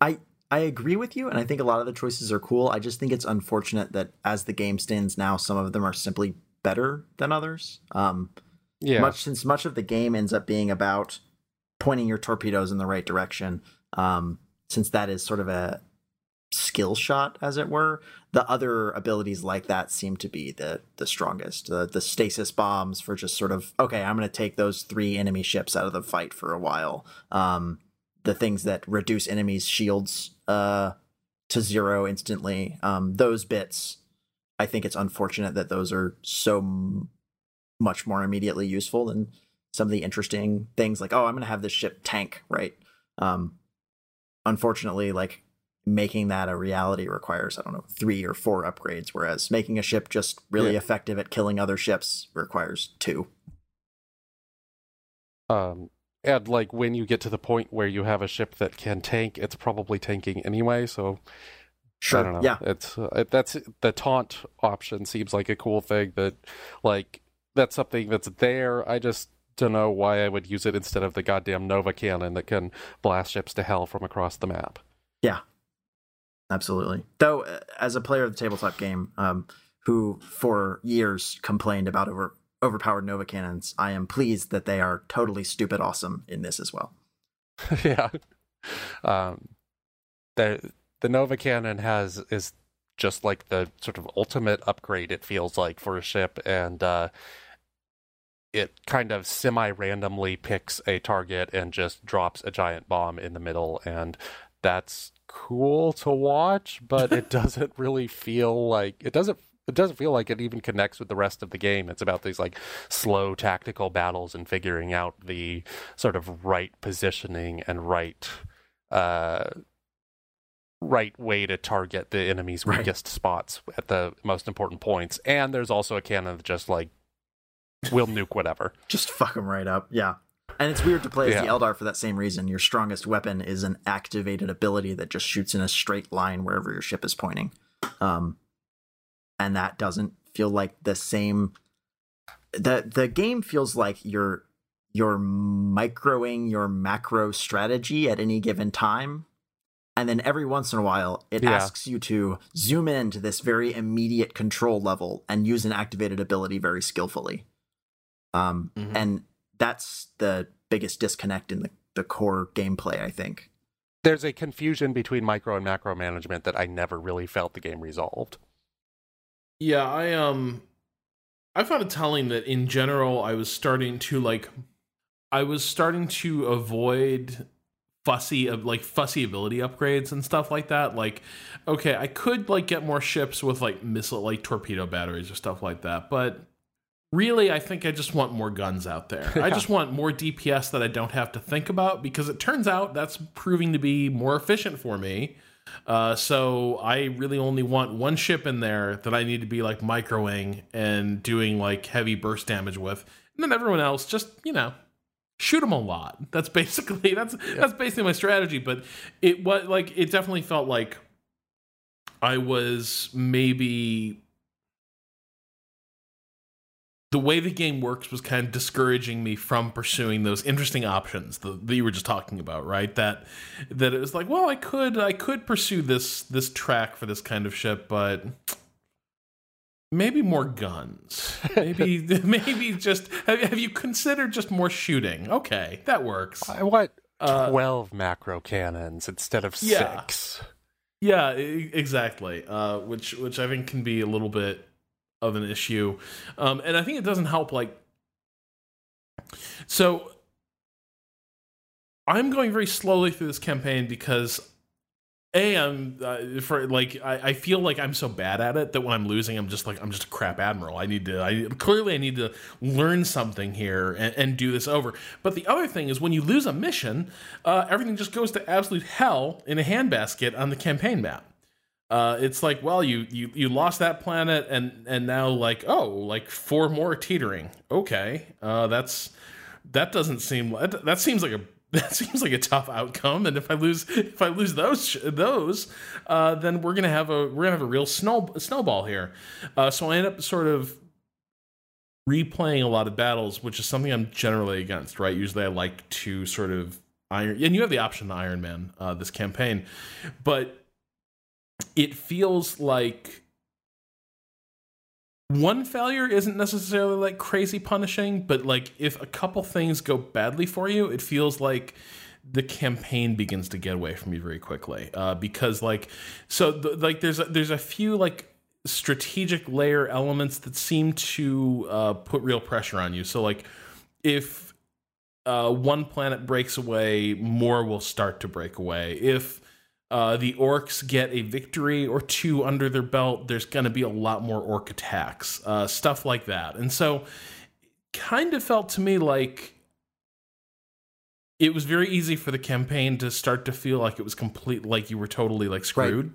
I I agree with you, and I think a lot of the choices are cool. I just think it's unfortunate that as the game stands now, some of them are simply better than others. Um, Yeah, much since much of the game ends up being about pointing your torpedoes in the right direction. Um, since that is sort of a skill shot, as it were, the other abilities like that seem to be the the strongest. The the stasis bombs for just sort of okay, I'm going to take those three enemy ships out of the fight for a while. Um, the things that reduce enemies' shields uh, to zero instantly. Um, those bits, I think it's unfortunate that those are so m- much more immediately useful than some of the interesting things like, oh, I'm going to have this ship tank, right? Um, unfortunately, like making that a reality requires, I don't know, three or four upgrades, whereas making a ship just really Yeah. effective at killing other ships requires two. um, and like when you get to the point where you have a ship that can tank, it's probably tanking anyway. So I don't know. Yeah. It's uh, that's the taunt option seems like a cool thing that like that's something that's there. I just don't know why I would use it instead of the goddamn Nova cannon that can blast ships to hell from across the map. Yeah, absolutely. Though, uh, as a player of the tabletop game, um, who for years complained about over overpowered Nova cannons, I am pleased that they are totally stupid awesome in this as well. yeah. Um, the the Nova cannon has is just like the sort of ultimate upgrade. It feels like for a ship, and uh, it kind of semi randomly picks a target and just drops a giant bomb in the middle, and that's cool to watch. But it doesn't really feel like it doesn't. It doesn't feel like it even connects with the rest of the game. It's about these like slow tactical battles and figuring out the sort of right positioning and right uh right way to target the enemy's Right. weakest spots at the most important points and there's also a cannon that just like will nuke whatever Just fuck them right up. Yeah. And it's weird to play as the Eldar for that same reason. Your strongest weapon is an activated ability that just shoots in a straight line wherever your ship is pointing. Um, and that doesn't feel like the same. the The game feels like you're you're microing your macro strategy at any given time, and then every once in a while it Yeah. asks you to zoom in to this very immediate control level and use an activated ability very skillfully. Um, Mhm. and that's the biggest disconnect in the, the core gameplay, I think. there's a confusion between micro and macro management that i never really felt the game resolved Yeah, I um I found it telling that in general, I was starting to like, I was starting to avoid fussy of like fussy ability upgrades and stuff like that. Like, okay, I could like get more ships with like missile, like torpedo batteries or stuff like that, but really, I think I just want more guns out there. I just want more DPS that I don't have to think about because it turns out that's proving to be more efficient for me. Uh, so I really only want one ship in there that I need to be like microing and doing like heavy burst damage with, and then everyone else just you know shoot them a lot. That's basically that's yeah. that's basically my strategy. But it was like it definitely felt like I was maybe the way the game works was kind of discouraging me from pursuing those interesting options that, that, you were just talking about right? That that it was like well i could i could pursue this this track for this kind of ship but maybe more guns. Maybe maybe just have, have, you considered just more shooting? Okay that works. I want uh, 12 macro cannons instead of yeah. six. Yeah exactly uh, which which i think can be a little bit of an issue. Um, and I think it doesn't help. Like, so I'm going very slowly through this campaign because a i'm uh, for like I, I feel like i'm so bad at it that when i'm losing i'm just like i'm just a crap admiral i need to i clearly i need to learn something here and, and do this over but the other thing is when you lose a mission uh, everything just goes to absolute hell in a handbasket on the campaign map uh, it's like, well, you, you you lost that planet, and and now like, oh, like four more teetering. Okay, uh, that's that doesn't seem that, that seems like a that seems like a tough outcome. And if I lose if I lose those those, uh, then we're gonna have a we're gonna have a real snow snowball here. Uh, so I end up sort of replaying a lot of battles, which is something I'm generally against. Right? Usually, I like to sort of iron, and you have the option to Iron Man uh, this campaign, but it feels like one failure isn't necessarily like crazy punishing, but like if a couple things go badly for you, it feels like the campaign begins to get away from you very quickly. Uh, because like so the, like there's a, there's a few like strategic layer elements that seem to uh, put real pressure on you. So like if uh, one planet breaks away, more will start to break away. If uh, the orcs get a victory or two under their belt, there's going to be a lot more orc attacks, uh, stuff like that. And so, kind of felt to me like it was very easy for the campaign to start to feel like it was complete, like you were totally like screwed. Right.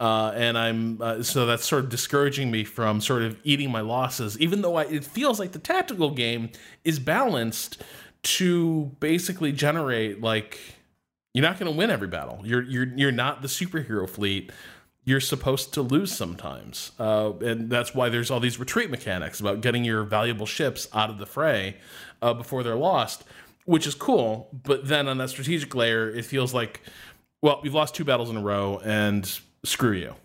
Uh, and I'm uh, so that's sort of discouraging me from sort of eating my losses, even though I, it feels like the tactical game is balanced to basically generate like you're not going to win every battle. You're you're you're not the superhero fleet. You're supposed to lose sometimes, uh, and that's why there's all these retreat mechanics about getting your valuable ships out of the fray uh, before they're lost, which is cool. But then on that strategic layer, it feels like, well, we've lost two battles in a row, and screw you.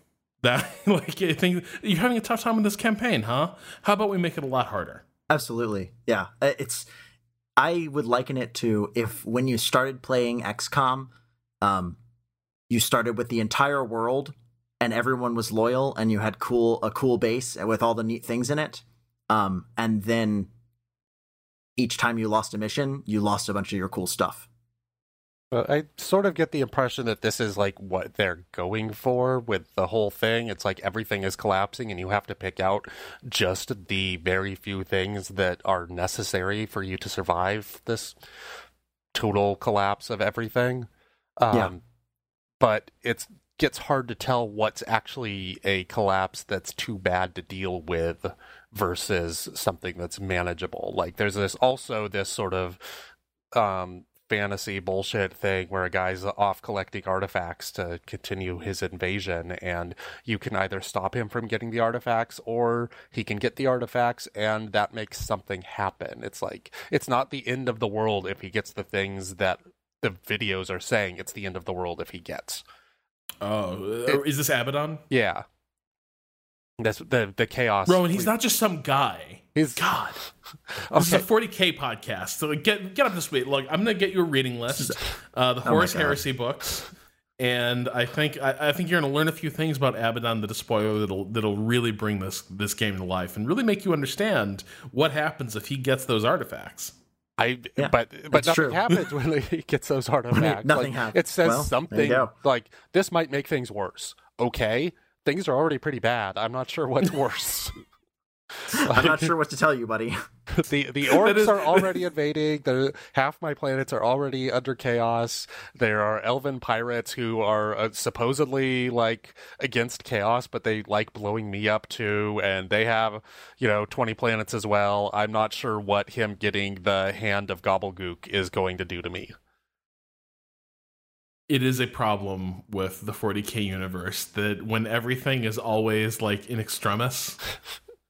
That like I think you're having a tough time in this campaign, huh? How about we make it a lot harder? Absolutely, yeah. Uh, it's I would liken it to if when you started playing XCOM, um, you started with the entire world and everyone was loyal and you had cool a cool base with all the neat things in it. Um, and then each time you lost a mission, you lost a bunch of your cool stuff. I sort of get the impression that this is like what they're going for with the whole thing. It's like everything is collapsing, and you have to pick out just the very few things that are necessary for you to survive this total collapse of everything. Um, yeah. But it gets hard to tell what's actually a collapse that's too bad to deal with versus something that's manageable. Like there's this also this sort of um, fantasy bullshit thing where a guy's off collecting artifacts to continue his invasion and you can either stop him from getting the artifacts or he can get the artifacts and that makes something happen. It's like it's not the end of the world if he gets the things that the videos are saying. It's the end of the world if he gets. Oh it, is this abaddon? Yeah that's the the chaos. Rowan, he's not just some guy. He's God. okay. This is a 40k podcast. So get get up to speed. Look, I'm gonna get you a reading list. Uh, the oh Horus Heresy books. and I think I, I think you're going to learn a few things about Abaddon the Despoiler that'll that'll really bring this this game to life and really make you understand what happens if he gets those artifacts. I Yeah, but but that's nothing true. happens when he gets those artifacts. Nothing like, happens. It says Well, something like this might make things worse. Okay, things are already pretty bad. I'm not sure what's worse. I'm not sure what to tell you, buddy. the the orcs is- are already invading. The half my planets are already under chaos. There are elven pirates who are uh, supposedly like against chaos, but they like blowing me up too. And they have you know twenty planets as well. I'm not sure what him getting the hand of Gobblegook is going to do to me. It is a problem with the 40k universe that when everything is always like in extremis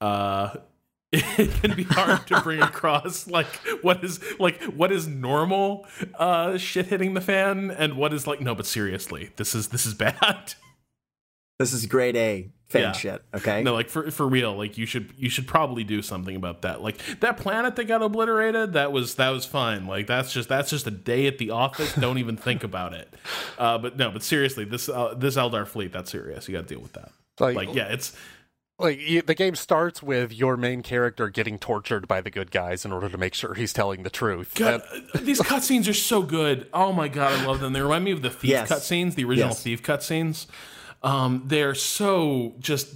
uh it can be hard to bring across like what is like what is normal uh shit hitting the fan and what is like no but seriously this is this is bad. This is grade A fan Yeah. shit. Okay. no like for for real like you should you should probably do something about that like that planet that got obliterated that was that was fine like that's just that's just a day at the office don't even think about it uh but no but seriously this uh, this eldar fleet that's serious you got to deal with that Like, like yeah it's like you, the game starts with your main character getting tortured by the good guys in order to make sure he's telling the truth. God, And- uh, these cutscenes are so good. Oh my god, I love them. They remind me of the thief Yes. cutscenes, the original Yes. thief cutscenes. Um, they're so just.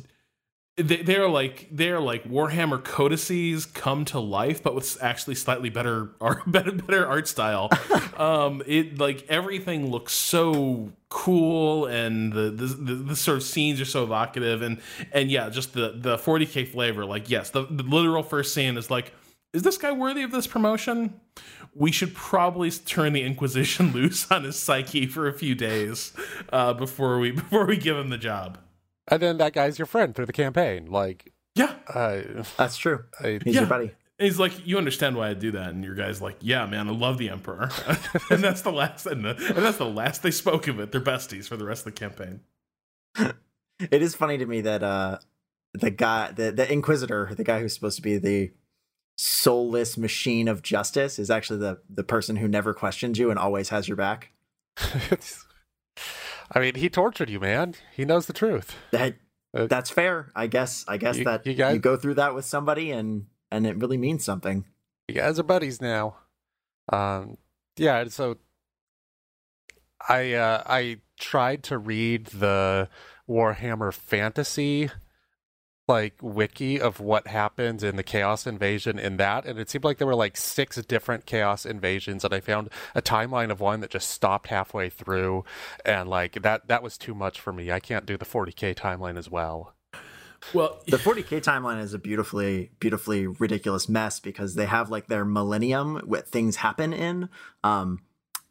They, they're like they're like Warhammer codices come to life, but with actually slightly better art, better better art style. um, it like everything looks so cool, and the the, the the sort of scenes are so evocative, and and yeah, just the the 40k flavor. Like yes, the, the literal first scene is like, is this guy worthy of this promotion? We should probably turn the Inquisition loose on his psyche for a few days uh, before we before we give him the job. and then that guy's your friend through the campaign. Like, Yeah, uh, That's true. I, He's Yeah. your buddy. He's like, you understand why I do that, and your guy's like, yeah, man, I love the Emperor, and that's the last, and, the, and that's the last they spoke of it. They're besties for the rest of the campaign. It is funny to me that uh the guy the, the Inquisitor, the guy who's supposed to be the soulless machine of justice, is actually the the person who never questions you and always has your back. I mean, he tortured you, man. He knows the truth. That Uh, that's fair. I guess I guess you- that you you, go through that with somebody and and it really means something. You guys are buddies now. Um, yeah. So I uh, I tried to read the Warhammer Fantasy like wiki of what happens in the chaos invasion in that and it seemed like there were like six different chaos invasions and i found a timeline of one that just stopped halfway through and like that that was too much for me. I can't do the 40k timeline as well. Well, The 40k timeline is a beautifully beautifully ridiculous mess because they have like their millennium what things happen in um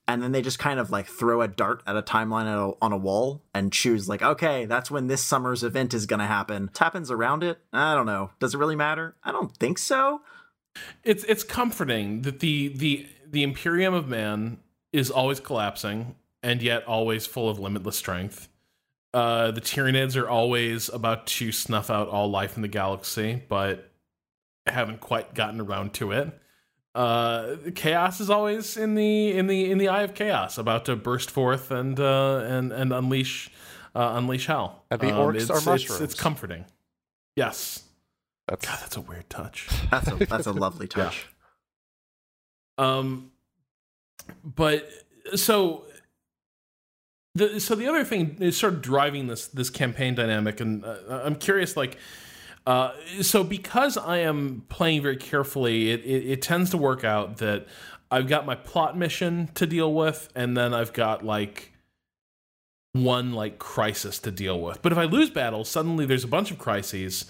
and then they just kind of like throw a dart at a timeline at a, on a wall and choose like okay that's when this summer's event is going to happen. What happens around it? I don't know. Does it really matter? I don't think so. It's it's comforting that the the the Imperium of Man is always collapsing and yet always full of limitless strength. Uh, the Tyranids are always about to snuff out all life in the galaxy, but haven't quite gotten around to it. Uh, chaos is always in the in the in the eye of chaos, about to burst forth and uh, and and unleash uh, unleash hell. And the Um, orcs it's, are it's- mushrooms. It's, comforting. Yes. that's God, that's a weird touch. that's a that's a lovely touch Um, but so the so the other thing is sort of driving this this campaign dynamic, and uh, I'm curious, like. Uh, so because I am playing very carefully, it, it, it tends to work out that I've got my plot mission to deal with, and then I've got like one like crisis to deal with. But if I lose battles, suddenly there's a bunch of crises,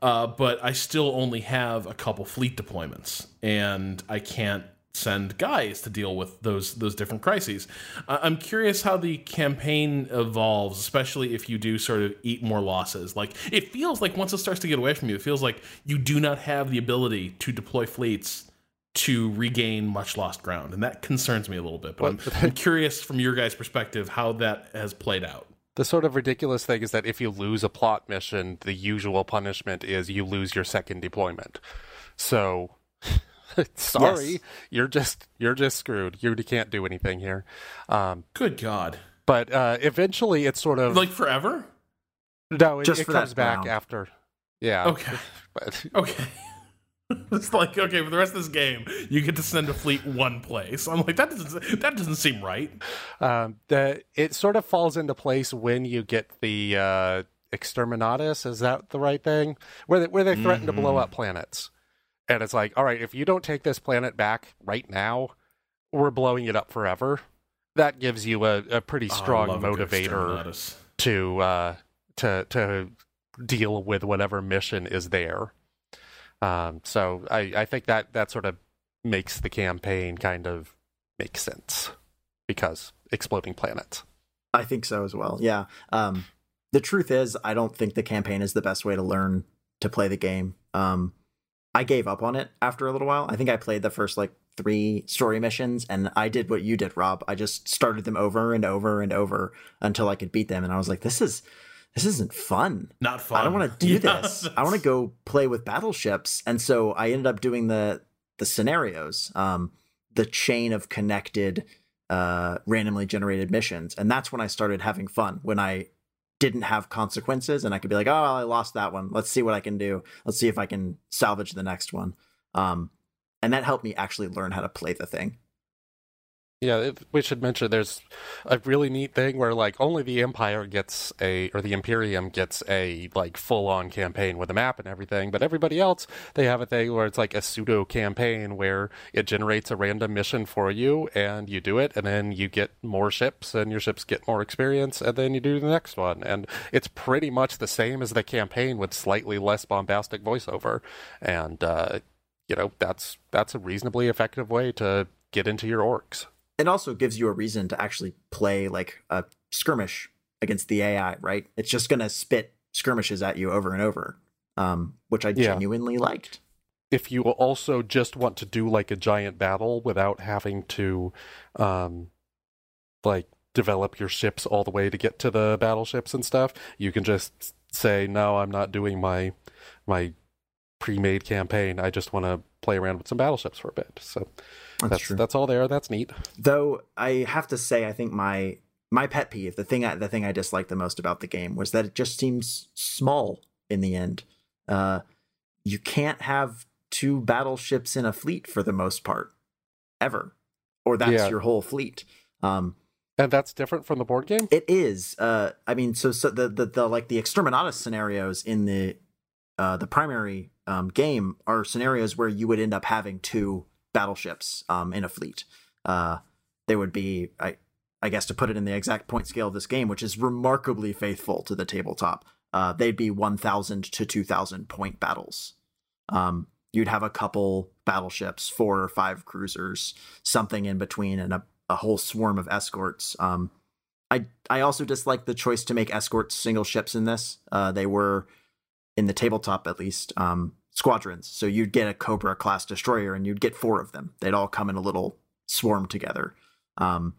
uh, but I still only have a couple fleet deployments, and I can't send guys to deal with those those different crises. Uh, I'm curious how the campaign evolves, especially if you do sort of eat more losses. Like it feels like once it starts to get away from you, it feels like you do not have the ability to deploy fleets to regain much lost ground, and that concerns me a little bit. But I'm, I'm curious from your guys' perspective how that has played out. the sort of ridiculous thing is that if you lose a plot mission the usual punishment is you lose your second deployment so sorry Yes. you're just you're just screwed you can't do anything here um Good God. but uh, eventually it's sort of Like forever? no, it, Just it comes back round. after. Yeah. Okay. But Okay. it's like okay for the rest of this game, you get to send a fleet one place. I'm like that doesn't that doesn't seem right. um, the it sort of falls into place when you get the uh, exterminatus. Is that the right thing? Where they, where they threaten to blow Mhm. up planets, and it's like, all right, if you don't take this planet back right now, we're blowing it up forever. That gives you a, a pretty Oh, strong love a good motivator to uh, to to deal with whatever mission is there. Um, so I, I think that that sort of makes the campaign kind of make sense because exploding planets. I think so as well. Yeah. Um, the truth is, I don't think the campaign is the best way to learn to play the game. Um, I gave up on it after a little while. I think I played the first like three story missions, and I did what you did, Rob. I just started them over and over and over until I could beat them, and I was like, "This is this isn't fun. Not fun. I don't want to do Yeah, this. I want to go play with battleships. And so I ended up doing the the scenarios, um, the chain of connected, uh, randomly generated missions, and that's when I started having fun. When I didn't have consequences, and I could be like, "Oh, I lost that one. Let's see what I can do. Let's see if I can salvage the next one." Um, and that helped me actually learn how to play the thing. Yeah, it, we should mention there's a really neat thing where like only the Empire gets a or the Imperium gets a like full on campaign with a map and everything, but everybody else they have a thing where it's like a pseudo campaign where it generates a random mission for you and you do it and then you get more ships and your ships get more experience and then you do the next one and it's pretty much the same as the campaign with slightly less bombastic voiceover and uh you know that's that's a reasonably effective way to get into your orcs. It also gives you a reason to actually play like a skirmish against the AI, right? It's just going to spit skirmishes at you over and over, um, which I Yeah. genuinely liked. if you also just want to do like a giant battle without having to um like develop your ships all the way to get to the battleships and stuff you can just say no i'm not doing my my pre-made campaign i just want to play around with some battleships for a bit so That's, that's true. that's all there that's neat Though I have to say, I think my my pet peeve, the thing I, the thing I disliked the most about the game was that it just seems small in the end. Uh, you can't have two battleships in a fleet for the most part, ever, or that's Yeah. your whole fleet. Um, and that's different from the board game It is. Uh, I mean, so so the, the the like the exterminatus scenarios in the uh the primary um game are scenarios where you would end up having two battleships um in a fleet. Uh, they would be I I guess to put it in the exact point scale of this game, which is remarkably faithful to the tabletop. Uh, they'd be one thousand to two thousand point battles. Um, you'd have a couple battleships, four or five cruisers, something in between, and a, a whole swarm of escorts. Um, I I also dislike the choice to make escorts single ships in this. Uh, they were in the tabletop at least um, squadrons. So you'd get a Cobra class destroyer, and you'd get four of them. They'd all come in a little swarm together. Um,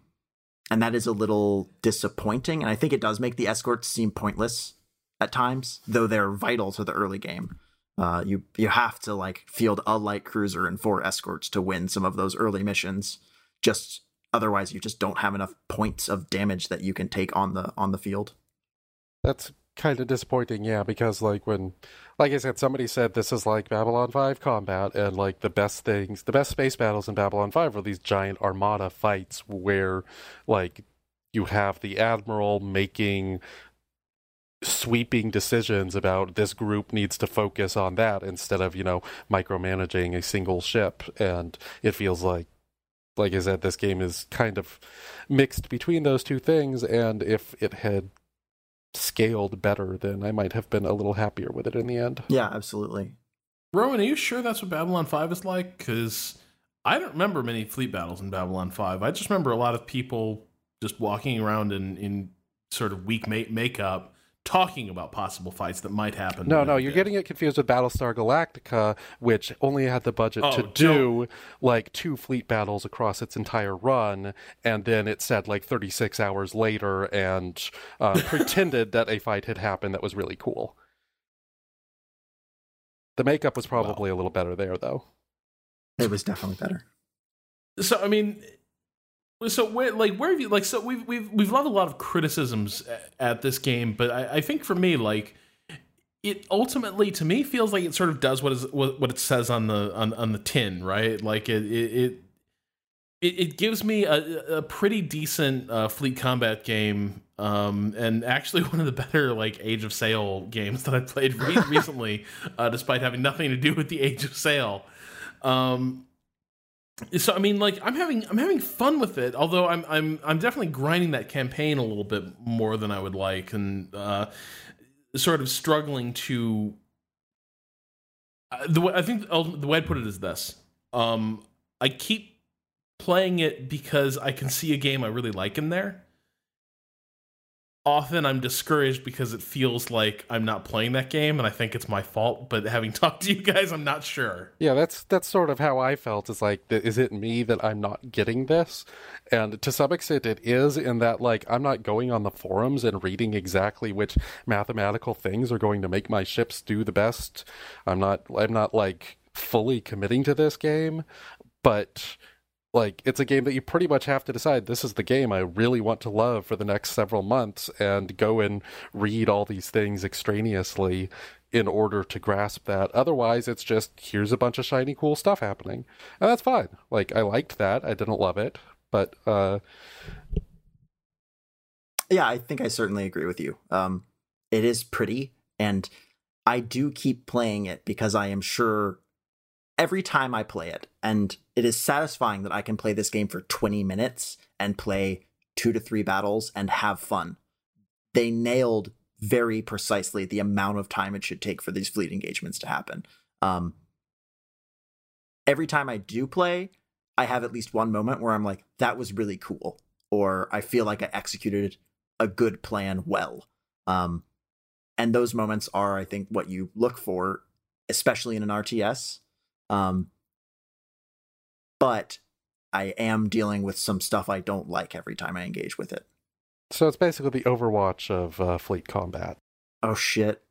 and that is a little disappointing. And I think it does make the escorts seem pointless at times, though they're vital to the early game. Uh, you you have to like field a light cruiser and four escorts to win some of those early missions. Just otherwise, you just don't have enough points of damage that you can take on the on the field. That's kind of disappointing, yeah, because like when like I said, somebody said this is like Babylon 5 combat and like the best things the best space battles in Babylon 5 are these giant armada fights where like you have the admiral making sweeping decisions about this group needs to focus on that instead of, you know, micromanaging a single ship. And it feels like like I said, this game is kind of mixed between those two things, and if it had scaled better, then I might have been a little happier with it in the end. Yeah, absolutely. Rowan, are you sure that's what Babylon 5 is like? Because I don't remember many fleet battles in Babylon 5. I just remember a lot of people just walking around in, in sort of weak ma- makeup talking about possible fights that might happen. No, no, you're did. getting it confused with Battlestar Galactica, which only had the budget Oh, to don't- do like two fleet battles across its entire run, and then it said like 36 hours later and uh, pretended that a fight had happened that was really cool. The makeup was probably a little better there, though. It was definitely better. So, I mean, So where, like, where have you like? So we've we've we've loved a lot of criticisms at this game, but I, I think for me, like, it ultimately to me feels like it sort of does what is what, what it says on the on on the tin, right? Like it it it, it gives me a, a pretty decent uh, fleet combat game, um, and actually one of the better like Age of Sail games that I played re- recently, uh, despite having nothing to do with the Age of Sail. Um, so I mean, like I'm having I'm having fun with it, although I'm I'm I'm definitely grinding that campaign a little bit more than I would like, and uh, sort of struggling to. Uh, the way, I think the way I'd put it is this: um, I keep playing it because I can see a game I really like in there. Often I'm discouraged because it feels like I'm not playing that game and I think it's my fault, but having talked to you guys, I'm not sure. Yeah, that's that's sort of how I felt. Is like, is it me that I'm not getting this? And to some extent, it is in that like I'm not going on the forums and reading exactly which mathematical things are going to make my ships do the best. I'm not I'm not like fully committing to this game, but like it's a game that you pretty much have to decide this is the game I really want to love for the next several months and go and read all these things extraneously in order to grasp that. Otherwise, it's just here's a bunch of shiny cool stuff happening. And that's fine. Like I liked that. I didn't love it, but uh yeah, I think I certainly agree with you. Um it is pretty and I do keep playing it because I am sure every time I play it. And it is satisfying that I can play this game for 20 minutes and play two to three battles and have fun. They nailed very precisely the amount of time it should take for these fleet engagements to happen. Um, every time I do play, I have at least one moment where I'm like, that was really cool. Or I feel like I executed a good plan well. Um, and those moments are, I think, what you look for, especially in an RTS. Um, but I am dealing with some stuff I don't like every time I engage with it. So it's basically the Overwatch of uh, fleet combat. Oh shit!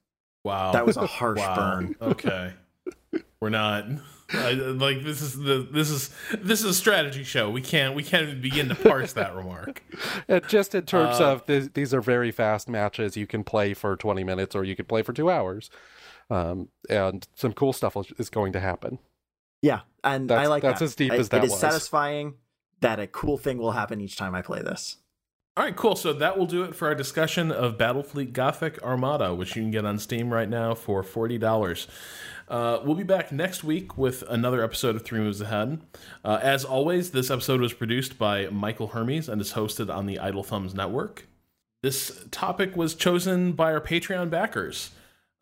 Wow, that was a harsh wow. burn. Okay, we're not. I, like this is the this is this is a strategy show. We can't we can't even begin to parse that remark. And just in terms uh, of this, these are very fast matches. You can play for twenty minutes or you can play for two hours um, and some cool stuff is going to happen. Yeah, and that's, I like that's that. as deep I, as that It is was. satisfying that a cool thing will happen each time I play this. All right, cool. So that will do it for our discussion of Battlefleet Gothic Armada, which you can get on Steam right now for forty dollars. Uh, we'll be back next week with another episode of Three Moves Ahead. Uh, as always, this episode was produced by Michael Hermes and is hosted on the Idle Thumbs Network. This topic was chosen by our Patreon backers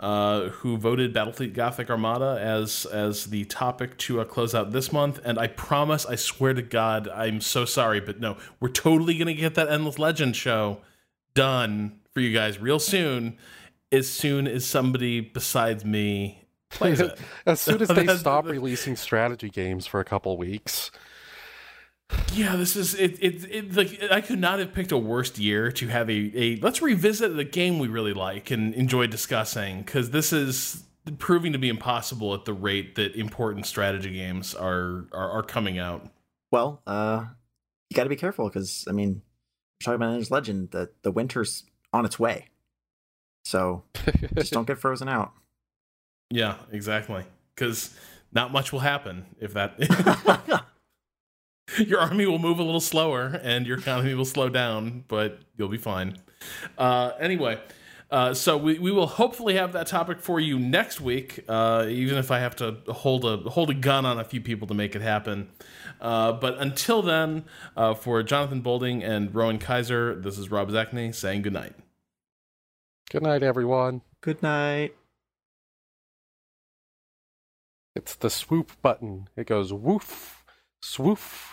uh, who voted Battlefleet Gothic Armada as as the topic to uh, close out this month. And I promise, I swear to God, I'm so sorry, but no, we're totally gonna get that Endless Legend show done for you guys real soon. As soon as somebody besides me plays it. as soon as they stop releasing strategy games for a couple weeks. Yeah, this is it. It, it like I could not have picked a worst year to have a, a let's revisit the game we really like and enjoy discussing because this is proving to be impossible at the rate that important strategy games are are, are coming out. Well, uh, you got to be careful because I mean, we're talking about Endless Legend. The the winter's on its way, so just don't get frozen out. Yeah, exactly. Because not much will happen if that. your army will move a little slower and your economy will slow down, but you'll be fine. Uh, anyway, uh, so we, we will hopefully have that topic for you next week, uh, even if I have to hold a hold a gun on a few people to make it happen. Uh, but until then, uh, for Jonathan Bolding and Rowan Kaiser, this is Rob Zacny saying good night. Good night, everyone. Good night. It's the swoop button. It goes woof, swoof.